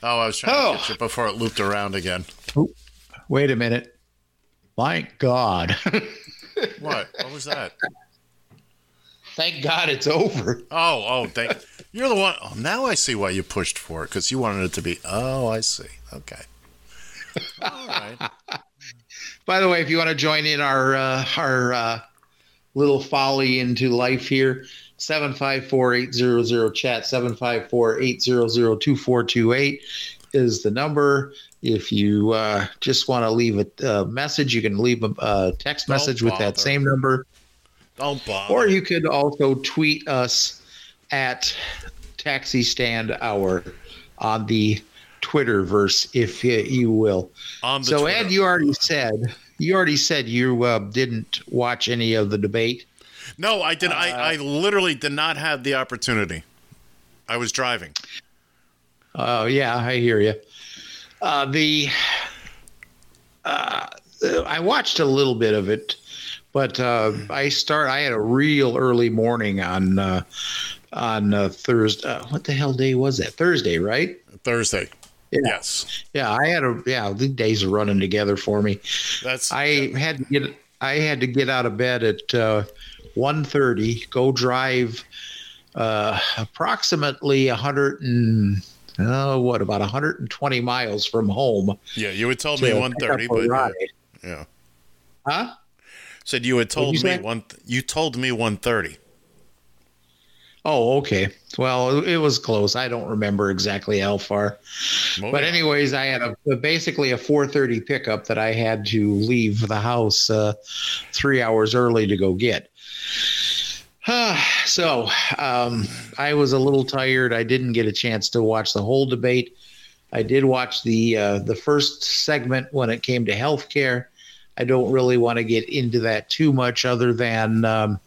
S2: Oh, I was trying
S3: Oh.
S2: to get you before it looped around again.
S3: Wait a minute. My God.
S2: What? What was that?
S3: Thank God it's over.
S2: Oh, oh, thank you're the one. Oh, now I see why you pushed for it because you wanted it to be. Oh, I see. Okay. All right.
S3: By the way, if you want to join in our uh, our uh, little folly into life here, 754-800 chat 754-800-2428 is the number. If you uh, just want to leave a uh, message, you can leave a uh, text
S2: Don't
S3: message with that same number.
S2: Don't bother.
S3: Or you could also tweet us at Taxi Stand Hour on the Twitterverse, if you, you will.
S2: On the
S3: so,
S2: Twitter.
S3: Ed, you already said you already said you uh, didn't watch any of the debate.
S2: No, I did. I, I literally did not have the opportunity. I was driving.
S3: Oh yeah, I hear you. Uh, the uh, I watched a little bit of it, but uh, I start. I had a real early morning on uh, on uh, Thursday. Uh, what the hell day was that? Thursday, right?
S2: Thursday. Yes.
S3: Yeah, I had a yeah. The days are running together for me.
S2: That's
S3: I had to get I had to get out of bed at uh, 1.30, go drive uh, approximately 100 and oh, what about 120 miles from home.
S2: Yeah, you had told me
S3: pick
S2: one thirty, but
S3: ride.
S2: yeah.
S3: Huh?
S2: Said you had told
S3: you
S2: me
S3: say?
S2: one. You told me one thirty.
S3: Oh, okay. Well, it was close. I don't remember exactly how far. But anyways, I had a basically a 4:30 pickup that I had to leave the house uh, three hours early to go get. so um, I was a little tired. I didn't get a chance to watch the whole debate. I did watch the uh, the first segment when it came to healthcare. I don't really want to get into that too much, other than. Um,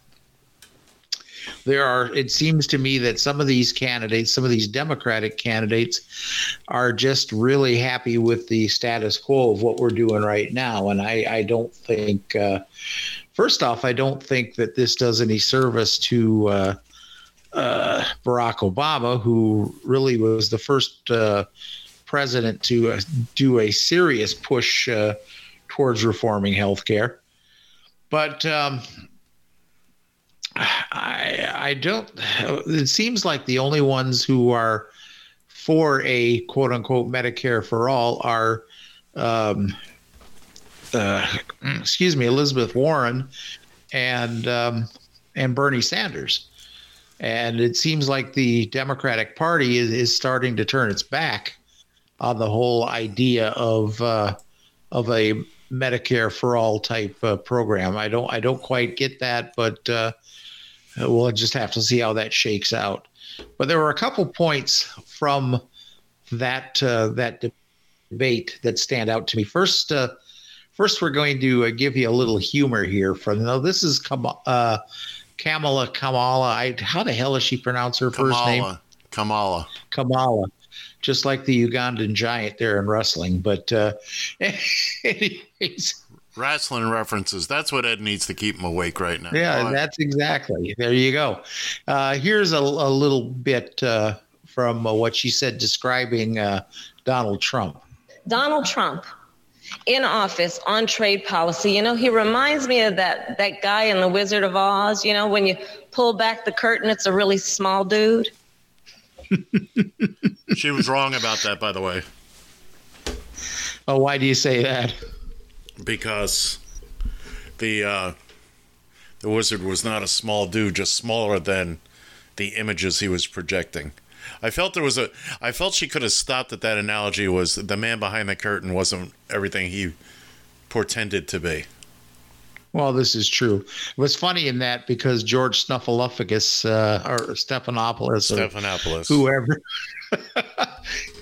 S3: there are it seems to me that some of these candidates some of these democratic candidates are just really happy with the status quo of what we're doing right now and i i don't think uh, first off i don't think that this does any service to uh, uh, barack obama who really was the first uh, president to uh, do a serious push uh, towards reforming healthcare but um, I I don't. It seems like the only ones who are for a quote unquote Medicare for all are, um, uh, excuse me, Elizabeth Warren and um, and Bernie Sanders. And it seems like the Democratic Party is, is starting to turn its back on the whole idea of uh, of a Medicare for all type uh, program. I don't I don't quite get that, but uh, we'll just have to see how that shakes out. But there were a couple points from that uh, that debate that stand out to me. First, uh, first we're going to uh, give you a little humor here. From now, this is Kam- uh, Kamala Kamala. I, how the hell does she pronounce her first name?
S2: Kamala. Kamala.
S3: Kamala, just like the Ugandan giant there in wrestling. But uh, anyways,
S2: Wrestling references. That's what Ed needs to keep him awake right now.
S3: Yeah, that's exactly. There you go. Uh, here's a, a little bit uh, from uh, what she said describing uh, Donald Trump.
S13: Donald Trump in office on trade policy, you know, he reminds me of that that guy in The Wizard of Oz, you know, when you pull back the curtain it's a really small dude.
S2: she was wrong about that, by the way,
S3: Oh, why do you say that?
S2: because the uh, the wizard was not a small dude, just smaller than the images he was projecting. I felt there was a. I felt she could have stopped at that analogy. Was the man behind the curtain wasn't everything he portended to be?
S3: Well, this is true. It was funny in that because George Snuffleupagus uh, or Stephanopoulos, or
S2: Stephanopoulos.
S3: whoever,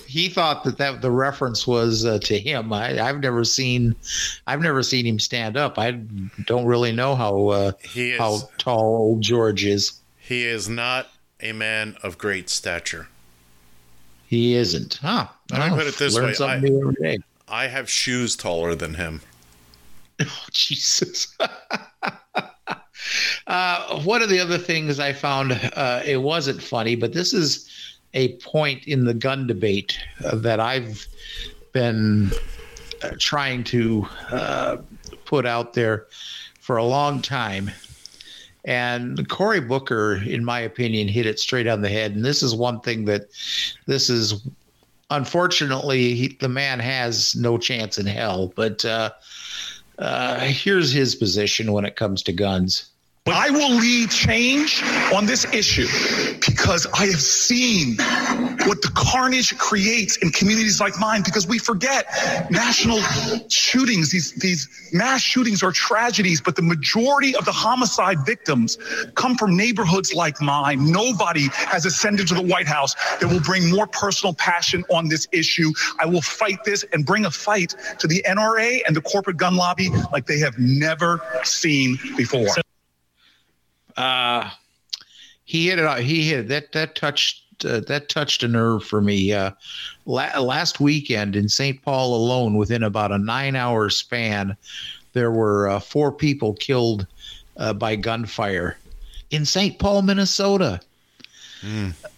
S3: he thought that, that the reference was uh, to him. I, I've never seen, I've never seen him stand up. I don't really know how uh,
S2: is-
S3: how tall old George is.
S2: He is not a man of great stature.
S3: He isn't, huh?
S2: Let me
S3: Oh,
S2: put it this way: I,
S3: new every day.
S2: I have shoes taller than him.
S3: Oh, Jesus. Uh, one of the other things I found uh, it wasn't funny, but this is a point in the gun debate uh, that I've been uh, trying to uh, put out there for a long time. And Cory Booker, in my opinion, hit it straight on the head. And this is one thing that this is unfortunately he, the man has no chance in hell. But uh, uh, here's his position when it comes to guns.
S14: I will lead change on this issue because I have seen what the carnage creates in communities like mine because we forget national shootings, these, these mass shootings are tragedies, but the majority of the homicide victims come from neighborhoods like mine. Nobody has ascended to the White House that will bring more personal passion on this issue. I will fight this and bring a fight to the NRA and the corporate gun lobby like they have never seen before.
S3: Uh, he hit it. out- He hit it. that. That touched. Uh, that touched a nerve for me. Uh, la- last weekend in St. Paul alone, within about a nine-hour span, there were uh, four people killed uh, by gunfire in St. Paul, Minnesota.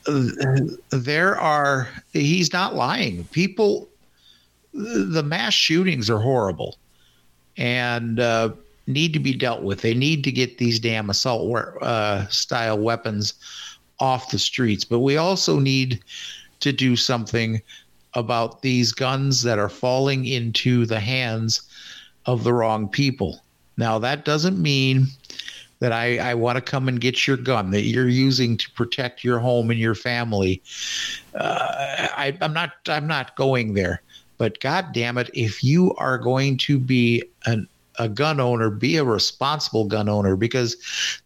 S3: Uh, there are. He's not lying. People. The mass shootings are horrible, and uh, need to be dealt with. They need to get these damn assault uh, style weapons off the streets. But we also need to do something about these guns that are falling into the hands of the wrong people. Now, that doesn't mean that I, I want to come and get your gun that you're using to protect your home and your family. Uh, I, I'm not I'm not going there. But God damn it, if you are going to be an, a gun owner, be a responsible gun owner because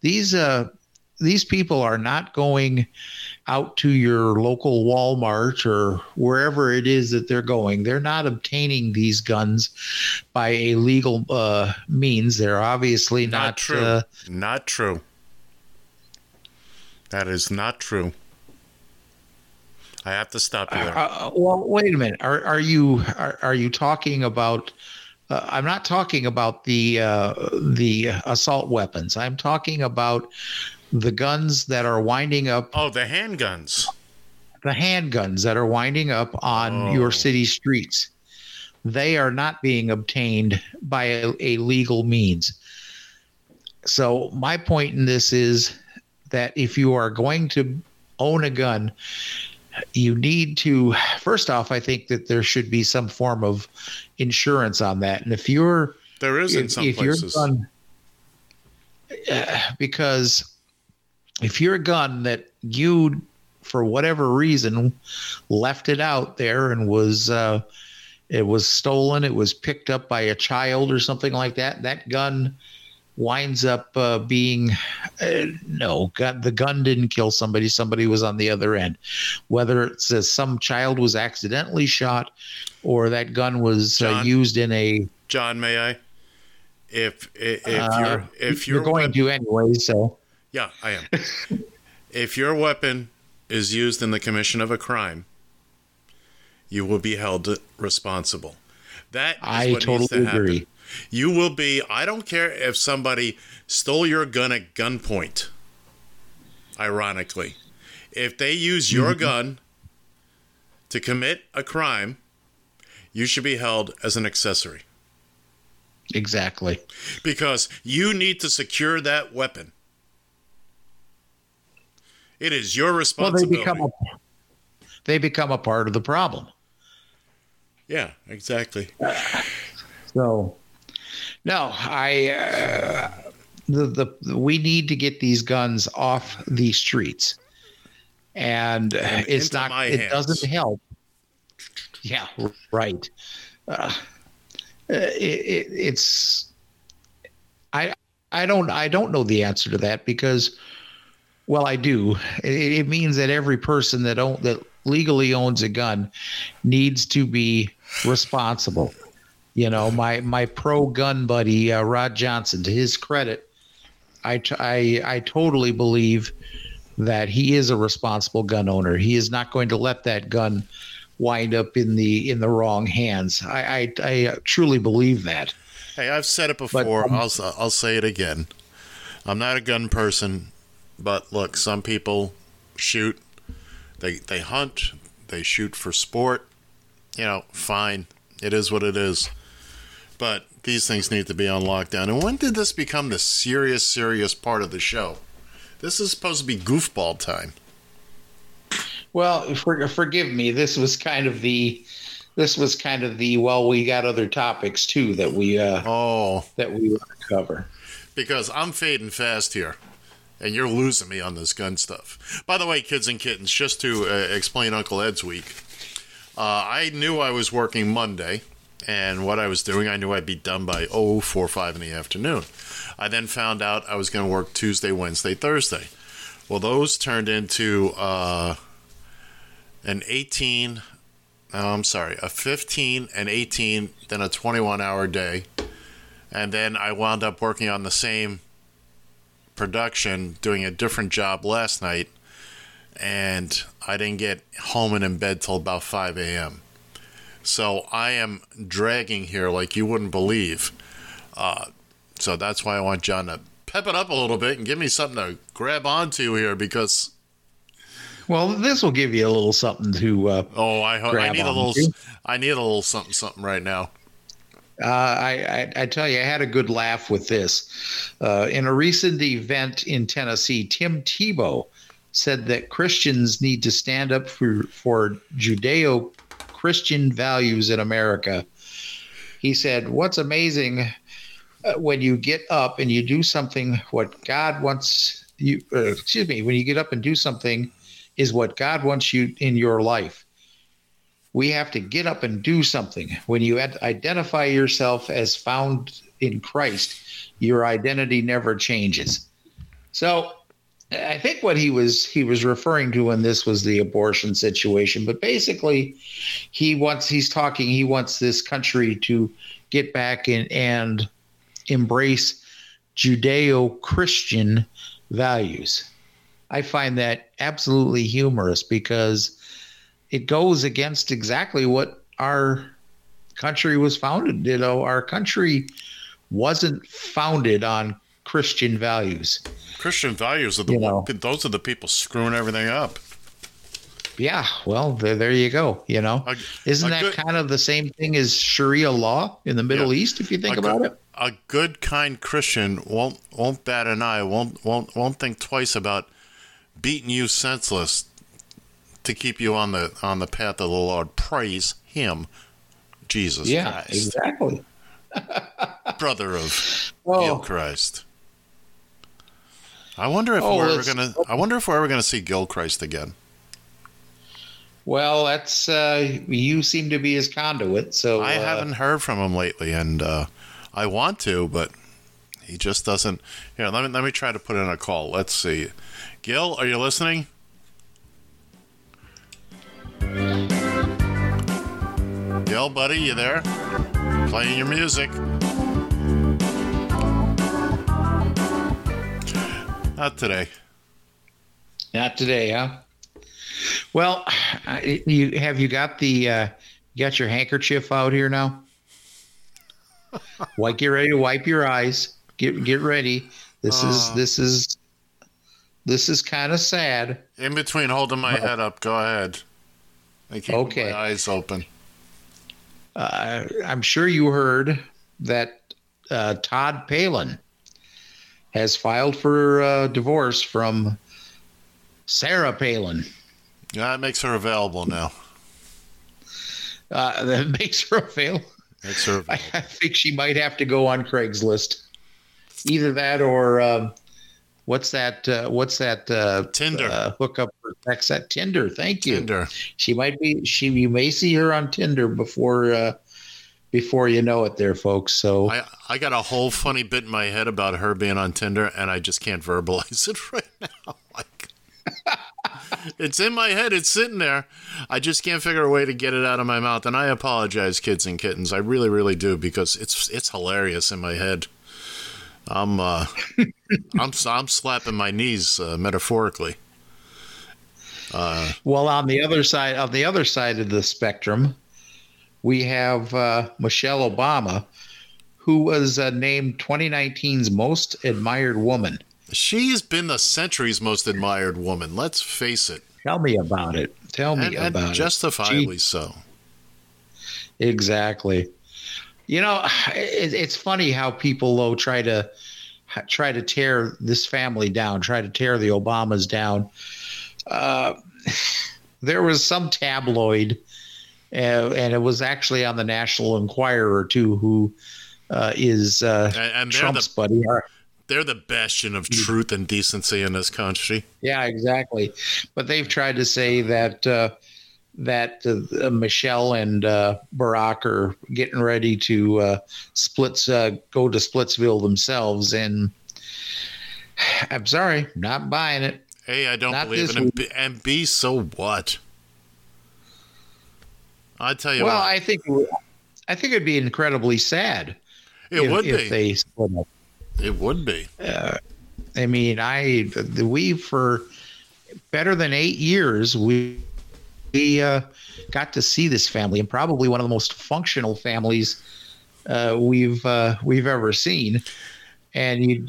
S3: these uh, these people are not going out to your local Walmart or wherever it is that they're going. They're not obtaining these guns by a legal uh, means. They're obviously not,
S2: Not true.
S3: Uh,
S2: not true. That is not true. I have to stop you there.
S3: Uh, well, wait a minute. Are are you are, are you talking about? Uh, I'm not talking about the uh, the assault weapons. I'm talking about the guns that are winding up.
S2: Oh, the handguns.
S3: The handguns that are winding up on
S2: Oh.
S3: your city streets. They are not being obtained by a, a legal means. So my point in this is that if you are going to own a gun, you need to first off i think that there should be some form of insurance on that and if you're
S2: There is in
S3: if-
S2: some
S3: if
S2: places.
S3: gun- uh, because if your gun that you for whatever reason left it out there and was uh, it was stolen it was picked up by a child or something like that that gun winds up uh, being uh, no gun, the gun didn't kill somebody somebody was on the other end whether it says some child was accidentally shot or that gun was uh,
S2: John?
S3: used in a
S2: John, may I? If if, if
S3: uh,
S2: you're if
S3: you're
S2: your
S3: going
S2: wep-
S3: to anyway so
S2: yeah, I am. if your weapon is used in the commission of a crime, you will be held responsible. That is
S3: I
S2: what needs to
S3: totally
S2: happen.
S3: agree.
S2: You will be. I don't care if somebody stole your gun at gunpoint. Ironically, if they use your
S3: Mm-hmm.
S2: gun to commit a crime, you should be held as an accessory
S3: exactly
S2: because you need to secure that weapon. It is your
S3: well they
S2: responsibility.
S3: become a they become a part of the problem
S2: yeah, exactly.
S3: So, no, I uh, the, the we need to get these guns off the streets, and
S2: And
S3: it's not. It
S2: hands.
S3: doesn't help. Yeah, right. Uh, it, it, it's I I don't I don't know the answer to that because well I do. It, it means that every person that own that legally owns a gun needs to be responsible. You know, my my pro gun buddy uh, Rod Johnson, to his credit, I, t- I I totally believe that he is a responsible gun owner. He is not going to let that gun wind up in the in the wrong hands. I I, I truly believe that.
S2: Hey, I've said it before.
S3: um,
S2: I'll I'll say it again. I'm not a gun person, but look, some people shoot. They they hunt. They shoot for sport. You know, fine. It is what it is. But these things need to be on lockdown. And when did this become the serious, serious part of the show? This is supposed to be goofball time.
S3: Well, for, forgive me. This was kind of the this was kind of the well, we got other topics too that we uh
S2: oh
S3: that we want to cover.
S2: Because I'm fading fast here, and you're losing me on this gun stuff. By the way, kids and kittens, just to uh, explain Uncle Ed's week, uh, I knew I was working Monday, and what I was doing, I knew I'd be done by oh four five in the afternoon. I then found out I was going to work Tuesday, Wednesday, Thursday. Well, those turned into uh, an 18, oh, I'm sorry, a 15, and 18, then a 21 hour day. And then I wound up working on the same production, doing a different job last night. And I didn't get home and in bed till about 5 a.m. So I am dragging here like you wouldn't believe. Uh, so that's why I want John to pep it up a little bit and give me something to grab onto here because
S3: Well, this will give you a little something to. Uh,
S2: oh, I I need a little. I need a little something something right now.
S3: Uh, I, I, I tell you, I had a good laugh with this. Uh, in a recent event in Tennessee, Tim Tebow said that Christians need to stand up for, for Judeo Christian values in America. He said, What's amazing uh, when you get up and you do something what God wants you, uh, excuse me, when you get up and do something is what God wants you in your life we have to get up and do something. When you ad- identify yourself as found in Christ, your identity never changes. So, I think what he was he was referring to in this was the abortion situation, but basically, he wants he's talking he wants this country to get back in and embrace Judeo-Christian values. I find that absolutely humorous because it goes against exactly what our country was founded. You know, our country wasn't founded on Christian values.
S2: Christian values are the
S3: You know.
S2: those are the people screwing everything up.
S3: Yeah, well, there, there you go. You know, isn't
S2: a
S3: that
S2: good-
S3: kind of the same thing as Sharia law in the Middle East? If you think about
S2: good,
S3: it.
S2: A good, kind Christian won't won't bat an eye. won't won't won't think twice about beating you senseless to keep you on the on the path of the Lord. Praise Him, Jesus
S3: yeah,
S2: Christ,
S3: exactly.
S2: brother of Christ. I wonder if
S3: Oh,
S2: we're ever gonna. I wonder if we're ever gonna see Gil Christ again.
S3: Well, that's uh, you seem to be his conduit. So
S2: I
S3: uh,
S2: haven't heard from him lately, and uh, I want to, but he just doesn't. Here, let me let me try to put in a call. Let's see. Gil, are you listening? Gil, buddy, you there? Playing your music. Not today.
S3: Not today, huh? Well, you have you got the uh, you got your handkerchief out here now? Wipe, get ready to wipe your eyes. Get get ready. This is
S2: Oh.
S3: this is this is kind of sad.
S2: In between holding my head up, go ahead. I keep
S3: Okay.
S2: my eyes open.
S3: Uh, I'm sure you heard that uh, Todd Palin has filed for uh, divorce from Sarah Palin.
S2: Yeah, that makes her available now.
S3: Uh, that makes her available.
S2: Makes her
S3: I, I think she might have to go on Craigslist. Either that or um, what's that? Uh, what's that? Uh,
S2: Tinder.
S3: Uh, hookup for sex at Tinder. Thank you.
S2: Tinder.
S3: She might be. She you may see her on Tinder before uh, before you know it, there, folks. So
S2: I, I got a whole funny bit in my head about her being on Tinder, and I just can't verbalize it right now. Like, it's in my head. It's sitting there. I just can't figure a way to get it out of my mouth. And I apologize, kids and kittens. I really, really do because it's it's hilarious in my head. I'm uh, I'm I'm slapping my knees uh, metaphorically. Uh,
S3: Well, on the other side, on the other side of the spectrum, we have uh, Michelle Obama, who was uh, named 2019's most admired woman.
S2: She's been the century's most admired woman. Let's face it.
S3: Tell me about it. Tell me
S2: And- and
S3: about
S2: justifiably
S3: it.
S2: Justifiably
S3: so. Exactly. You know, it, it's funny how people though try to try to tear this family down, try to tear the Obamas down. Uh, there was some tabloid, uh, and it was actually on the National Enquirer too, who uh, is uh,
S2: And, and they're,
S3: Trump's
S2: the,
S3: buddy.
S2: they're the bastion of truth and decency in this country.
S3: Yeah, exactly. But they've tried to say that uh, that uh, Michelle and uh, Barack are getting ready to uh, splits uh, go to Splitsville themselves, and I'm sorry, not buying it.
S2: A, I don't
S3: Not
S2: believe it. And and B, so what? I tell you
S3: well,
S2: what.
S3: I think I think it'd be incredibly sad.
S2: It
S3: if,
S2: would
S3: if
S2: be.
S3: they split up.
S2: It would be.
S3: Uh, I mean, I we for better than eight years we we uh, got to see this family and probably one of the most functional families uh, we've uh, we've ever seen, and you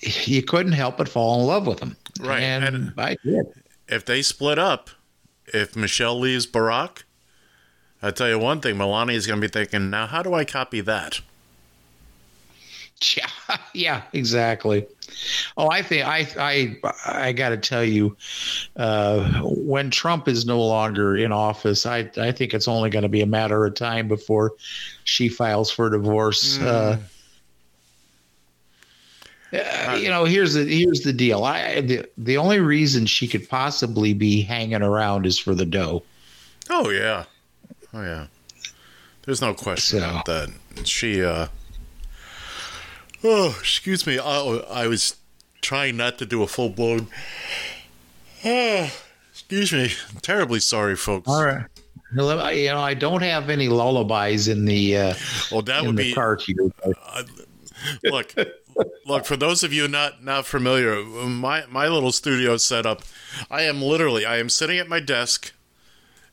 S3: you couldn't help but fall in love with them.
S2: Right,
S3: and,
S2: and-
S3: I did.
S2: If they split up, if Michelle leaves Barack, I tell you one thing, Melania's going to be thinking, now how do I copy that?
S3: Yeah, yeah, exactly. Oh, I think I I I got to tell you, uh, when Trump is no longer in office, I I think it's only going to be a matter of time before she files for divorce. Uh, uh, you know, here's the here's the deal. I the, the only reason she could possibly be hanging around is for the dough.
S2: Oh, yeah. Oh, yeah. There's no question about that. She, uh, oh, excuse me. I, I was trying not to do a full blown, ah, excuse me. Terribly sorry, folks.
S3: All right. You know, I don't have any lullabies in the uh,
S2: well, that
S3: in
S2: would
S3: the
S2: be-
S3: cart here.
S2: look, look for those of you not not familiar, my my little studio setup. I am literally I am sitting at my desk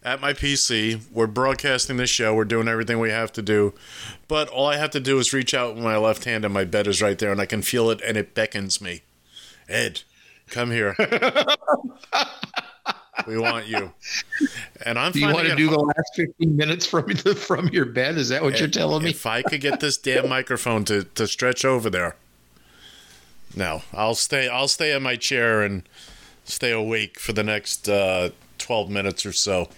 S2: at my PC. We're broadcasting this show. We're doing everything we have to do, but all I have to do is reach out with my left hand, and my bed is right there, and I can feel it, and it beckons me. Ed, come here. we want you. And I'm.
S3: Do you want to do the last 15 minutes from from your bed? Is that what you're telling me?
S2: If I could get this damn microphone to, to stretch over there. No, I'll stay I'll stay in my chair and stay awake for the next uh, 12 minutes or so.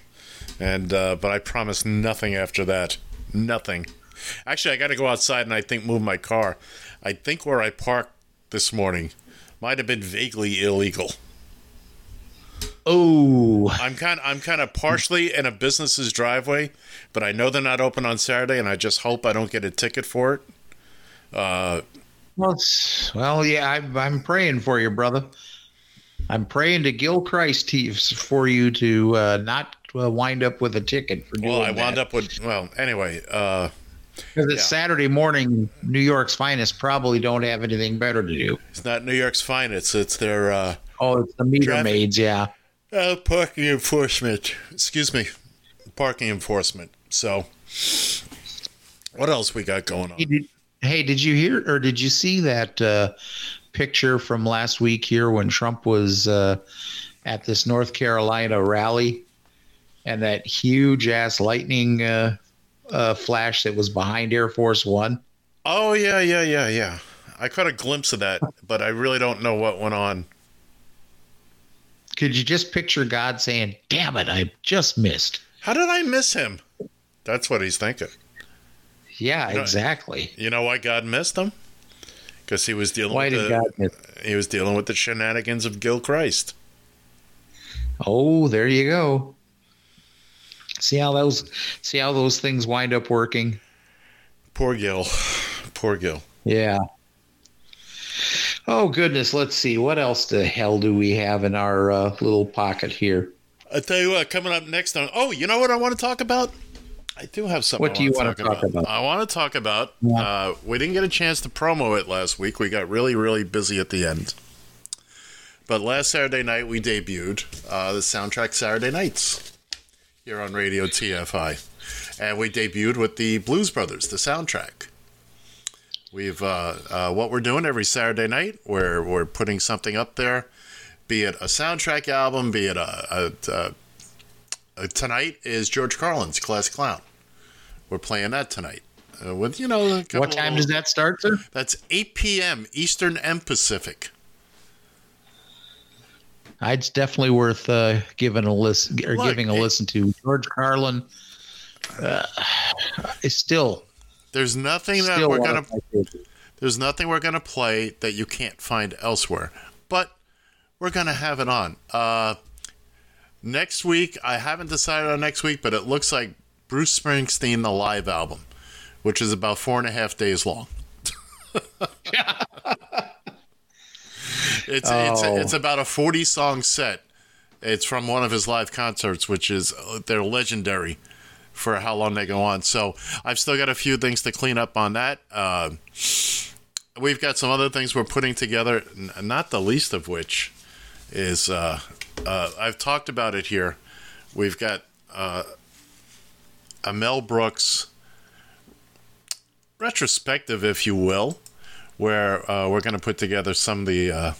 S2: And uh, but I promise nothing after that. Nothing. Actually, I got to go outside and I think move my car. I think where I parked this morning might have been vaguely illegal.
S3: Oh,
S2: I'm kind I'm kind of partially in a business's driveway, but I know they're not open on Saturday, and I just hope I don't get a ticket for it. Uh,
S3: Well, it's- well, yeah, I'm, I'm praying for you, brother. I'm praying to Gil Christ for you to uh, not uh, wind up with a ticket for doing
S2: well, I
S3: that.
S2: wound up with well. Anyway, uh,
S3: Because it's Saturday morning, New York's finest probably don't have anything better to do.
S2: it's not New York's finest; it's their uh,
S3: Oh, it's the meter
S2: Traffic-
S3: maids, yeah.
S2: uh, parking enforcement. Excuse me, parking enforcement. So, what else we got going on?
S3: Hey did, you hear or did you see that uh, picture from last week here when Trump was uh, at this North Carolina rally and that huge ass lightning uh, uh, flash that was behind Air Force One?
S2: Oh yeah, yeah, yeah, yeah. I caught a glimpse of that, but I really don't know what went on.
S3: Could you just picture God saying, "Damn it, I just missed"?
S2: How did I miss him? That's what he's thinking.
S3: Yeah,
S2: You know-
S3: exactly.
S2: You know why God missed him? Because he was dealing
S3: Why
S2: with
S3: did
S2: the,
S3: God
S2: he was dealing with the shenanigans of Gil Christ.
S3: Oh, there you go. See how those see how those things wind up working.
S2: Poor Gil. Poor Gil.
S3: Yeah. Oh goodness, let's see. What else the hell do we have in our uh, little pocket here?
S2: I tell you what, coming up next on. Oh, you know what I want to talk about? I do have something.
S3: What
S2: I
S3: do you
S2: wanna
S3: wanna talk about?
S2: I want to talk about. Uh, we didn't get a chance to promo it last week. We got really, really busy at the end. But last Saturday night we debuted uh, the soundtrack Saturday Nights here on Radio TFI, and we debuted with the Blues Brothers, the soundtrack. We've uh, uh, what we're doing every Saturday night. Where we're putting something up there, be it a soundtrack album, be it a, a, a, a tonight is George Carlin's Class Clown. We're playing that tonight uh, with you know.
S3: What time does that start, sir?
S2: That's 8 p.m. Eastern and Pacific.
S3: It's definitely worth uh, giving a listen or
S2: Look,
S3: giving a
S2: it-
S3: listen to. George Carlin uh, is still
S2: There's nothing that we're gonna.
S3: of my favorites.
S2: There's nothing we're gonna play that you can't find elsewhere. But we're gonna have it on. Uh, next week, I haven't decided on next week, but it looks like Bruce Springsteen the live album, which is about four and a half days long. it's it's
S3: Oh.
S2: it's about a 40 song set. It's from one of his live concerts, which is they're legendary for how long they go on. So I've still got a few things to clean up on that. Uh, we've got some other things we're putting together, n- not the least of which is uh, uh, I've talked about it here. We've got uh, a Mel Brooks retrospective, if you will, where uh, we're going to put together some of the uh,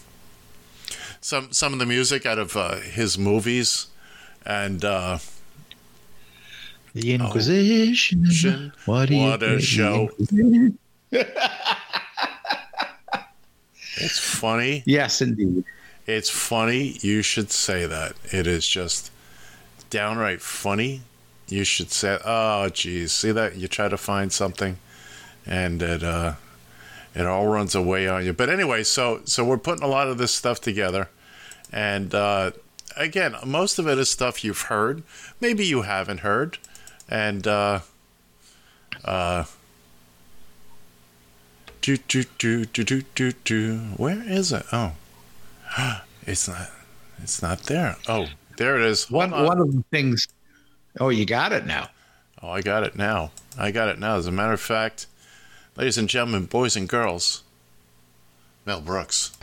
S2: some some of the music out of uh, his movies and. Uh,
S3: the Inquisition. what do you
S2: what a show. It's funny.
S3: Yes, indeed.
S2: It's funny. You should say that. It is just downright funny. You should say, "Oh, geez, see that? You try to find something, and it uh, it all runs away on you." But anyway, so so we're putting a lot of this stuff together, and uh, again, most of it is stuff you've heard, maybe you haven't heard, and uh, uh, do do do do do do do. Where is it? Oh, it's not. It's not there. Oh, there it is. Hold
S3: One
S2: on.
S3: one of the things. Oh, you got it now.
S2: Oh, I got it now. I got it now. As a matter of fact, ladies and gentlemen, boys and girls, Mel Brooks.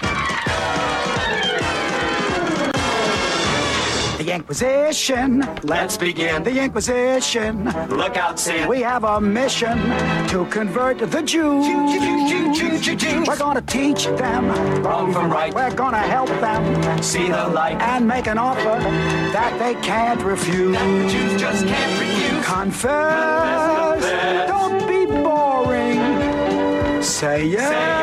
S15: The Inquisition. Let's begin. The Inquisition. Look out, Sam. We have a mission to convert the Jews. We're gonna teach them wrong from right. We're gonna help them see the light and make an offer that they can't refuse. That the Jews just can't refuse. Confess. Don't be boring. Say yes. Say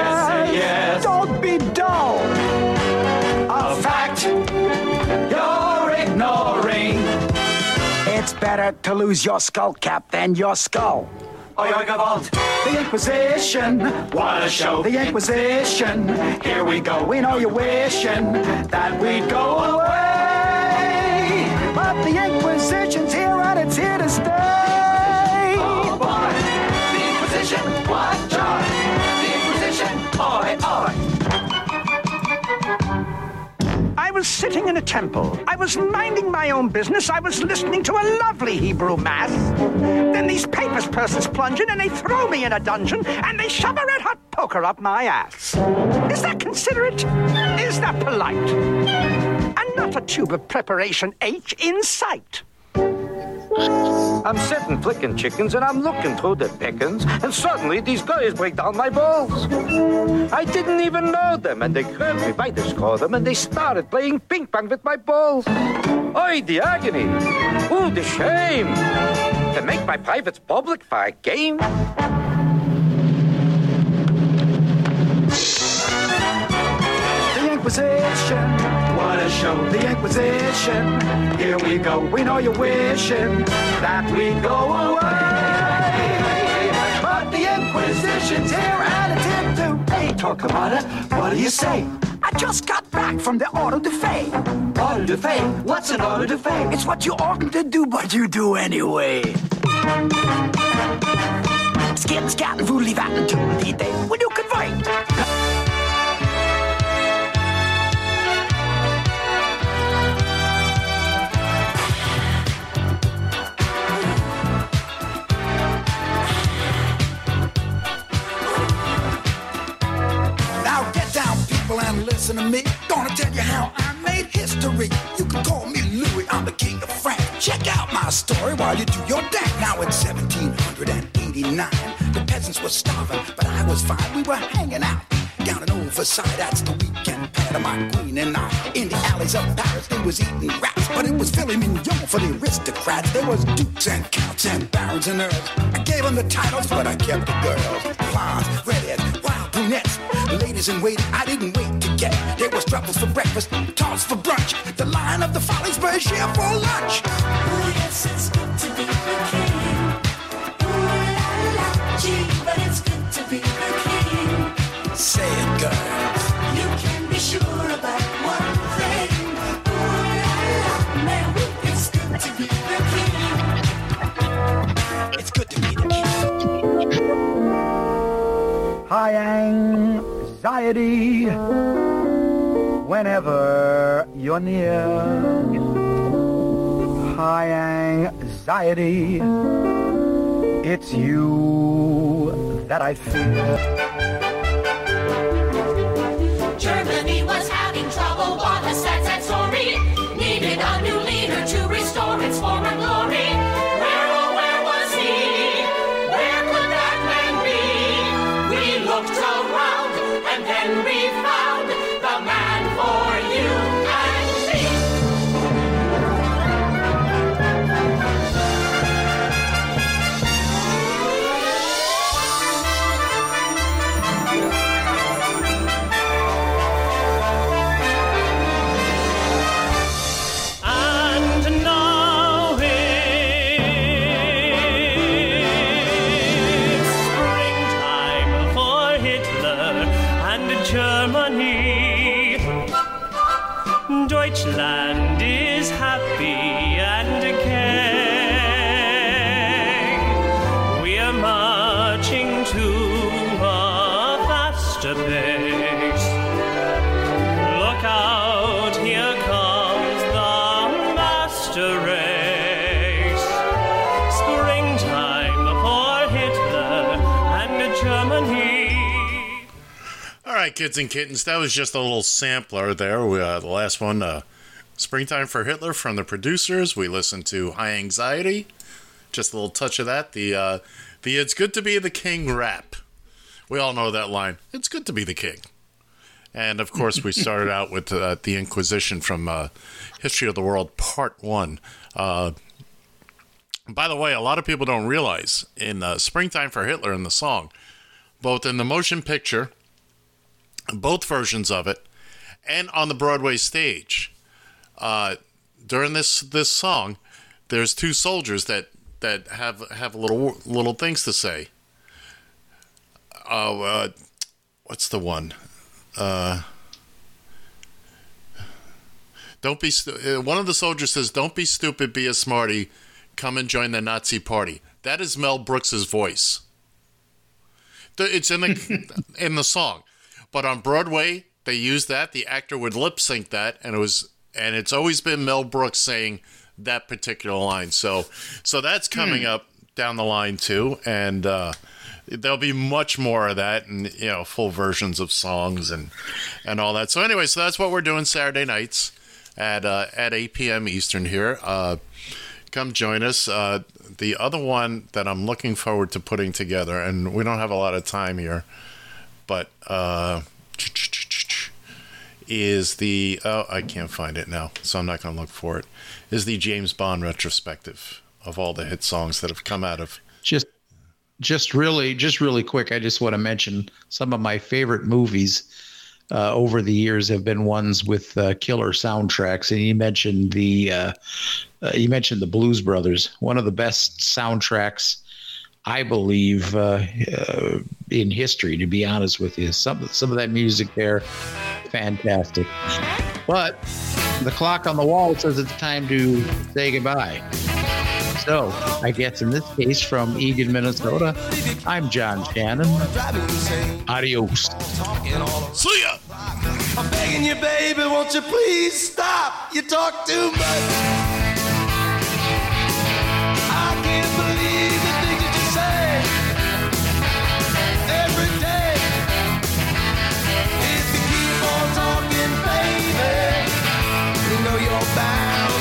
S15: better to lose your skull cap than your skull. Oi, oi, Gavalt. The Inquisition. What a show. The Inquisition. Here we go. We know you're wishing that we'd go away. But the Inquisition's here and it's here to stay. Oh, boy. The Inquisition. What joy. The Inquisition. Oi, oi.
S16: Was sitting in a temple. I was minding my own business. I was listening to a lovely Hebrew mass. Then these papers persons plunge in and they throw me in a dungeon and they shove a red hot poker up my ass. Is that considerate? Is that polite? And not a tube of preparation H in sight.
S17: I'm sitting flicking chickens and I'm looking through the pickings, and suddenly these guys break down my balls. I didn't even know them, and they grabbed me by the scrotum and they started playing ping pong with my balls. Oi, the agony! Ooh, the shame! To make my privates public for a game?
S15: The Inquisition. What a show. The Inquisition. Here we go. We know you're wishing that we'd go away. But the Inquisition's here and it's here to hey, talk about it. What do you say? I just got back from the Auto de Fe. Auto de Fe? What's an Auto de Fe? It's what you oughtn't to do, but you do anyway. Skin, scat, and vat and toodly day when you convert.
S18: Listen to me. Gonna tell you how I made history. You can call me Louis, I'm the king of France. Check out my story while you do your dance. Now it's 1789. The peasants were starving, but I was fine. We were hanging out down in Versailles. That's the weekend pad of my queen and I. In the alleys of Paris, they was eating rats, but it was filet mignon for the aristocrats. There was dukes and counts and barons and earls. I gave them the titles, but I kept the girls. Blondes, redheads, wild brunettes, ladies in waiting. I didn't wait to get. There was truffles for breakfast, tarts for brunch. The line of the follies was here for lunch.
S1: Oh, yes, it's good to be the king. Ooh la la, gee, but it's good to be the king.
S18: Say it, girls.
S1: You can be sure about one thing. Ooh la la, man, it's good to be the king.
S18: It's good to be the king.
S15: High anxiety whenever you're near. High anxiety, it's you that I fear.
S1: Germany was having trouble, what a sad, sad story. Needed a new leader to restore its former glory.
S2: Kids and kittens, that was just a little sampler there. We, uh, the last one, uh, Springtime for Hitler from the producers. We listened to High Anxiety. Just a little touch of that. The, uh, the It's Good to Be the King rap. We all know that line. It's good to be the king. And of course, we started out with uh, the Inquisition from uh, History of the World, Part One. Uh, by the way, a lot of people don't realize in uh, Springtime for Hitler in the song, both in the motion picture, both versions of it, and on the Broadway stage, uh, during this this song, there's two soldiers that that have have little little things to say. Oh, uh, what's the one? Uh, don't be. Stu- uh, one of the soldiers says, "Don't be stupid, be a smarty. Come and join the Nazi party." That is Mel Brooks's voice. It's in the in the song, but on Broadway they used that. The actor would lip sync that, and it was and it's always been Mel Brooks saying that particular line. So so that's coming up down the line too, and uh, there'll be much more of that, and you know, full versions of songs and and all that. So anyway, so that's what we're doing Saturday nights at uh, at 8 p.m. Eastern here. Uh, come join us. Uh, the other one that I'm looking forward to putting together, and we don't have a lot of time here, but uh, is the oh I can't find it now, so I'm not going to look for it. Is the James Bond retrospective of all the hit songs that have come out of
S3: just just really just really quick i just want to mention some of my favorite movies uh, over the years have been ones with uh, killer soundtracks and you mentioned the uh, uh, you mentioned the blues brothers one of the best soundtracks i believe uh, uh, in history to be honest with you some, some of that music there fantastic but the clock on the wall says it's time to say goodbye so, I guess in this case from Eagan, Minnesota, I'm John Shannon. Adios.
S2: See ya!
S1: I'm begging you, baby, won't you please stop? You talk too much. found.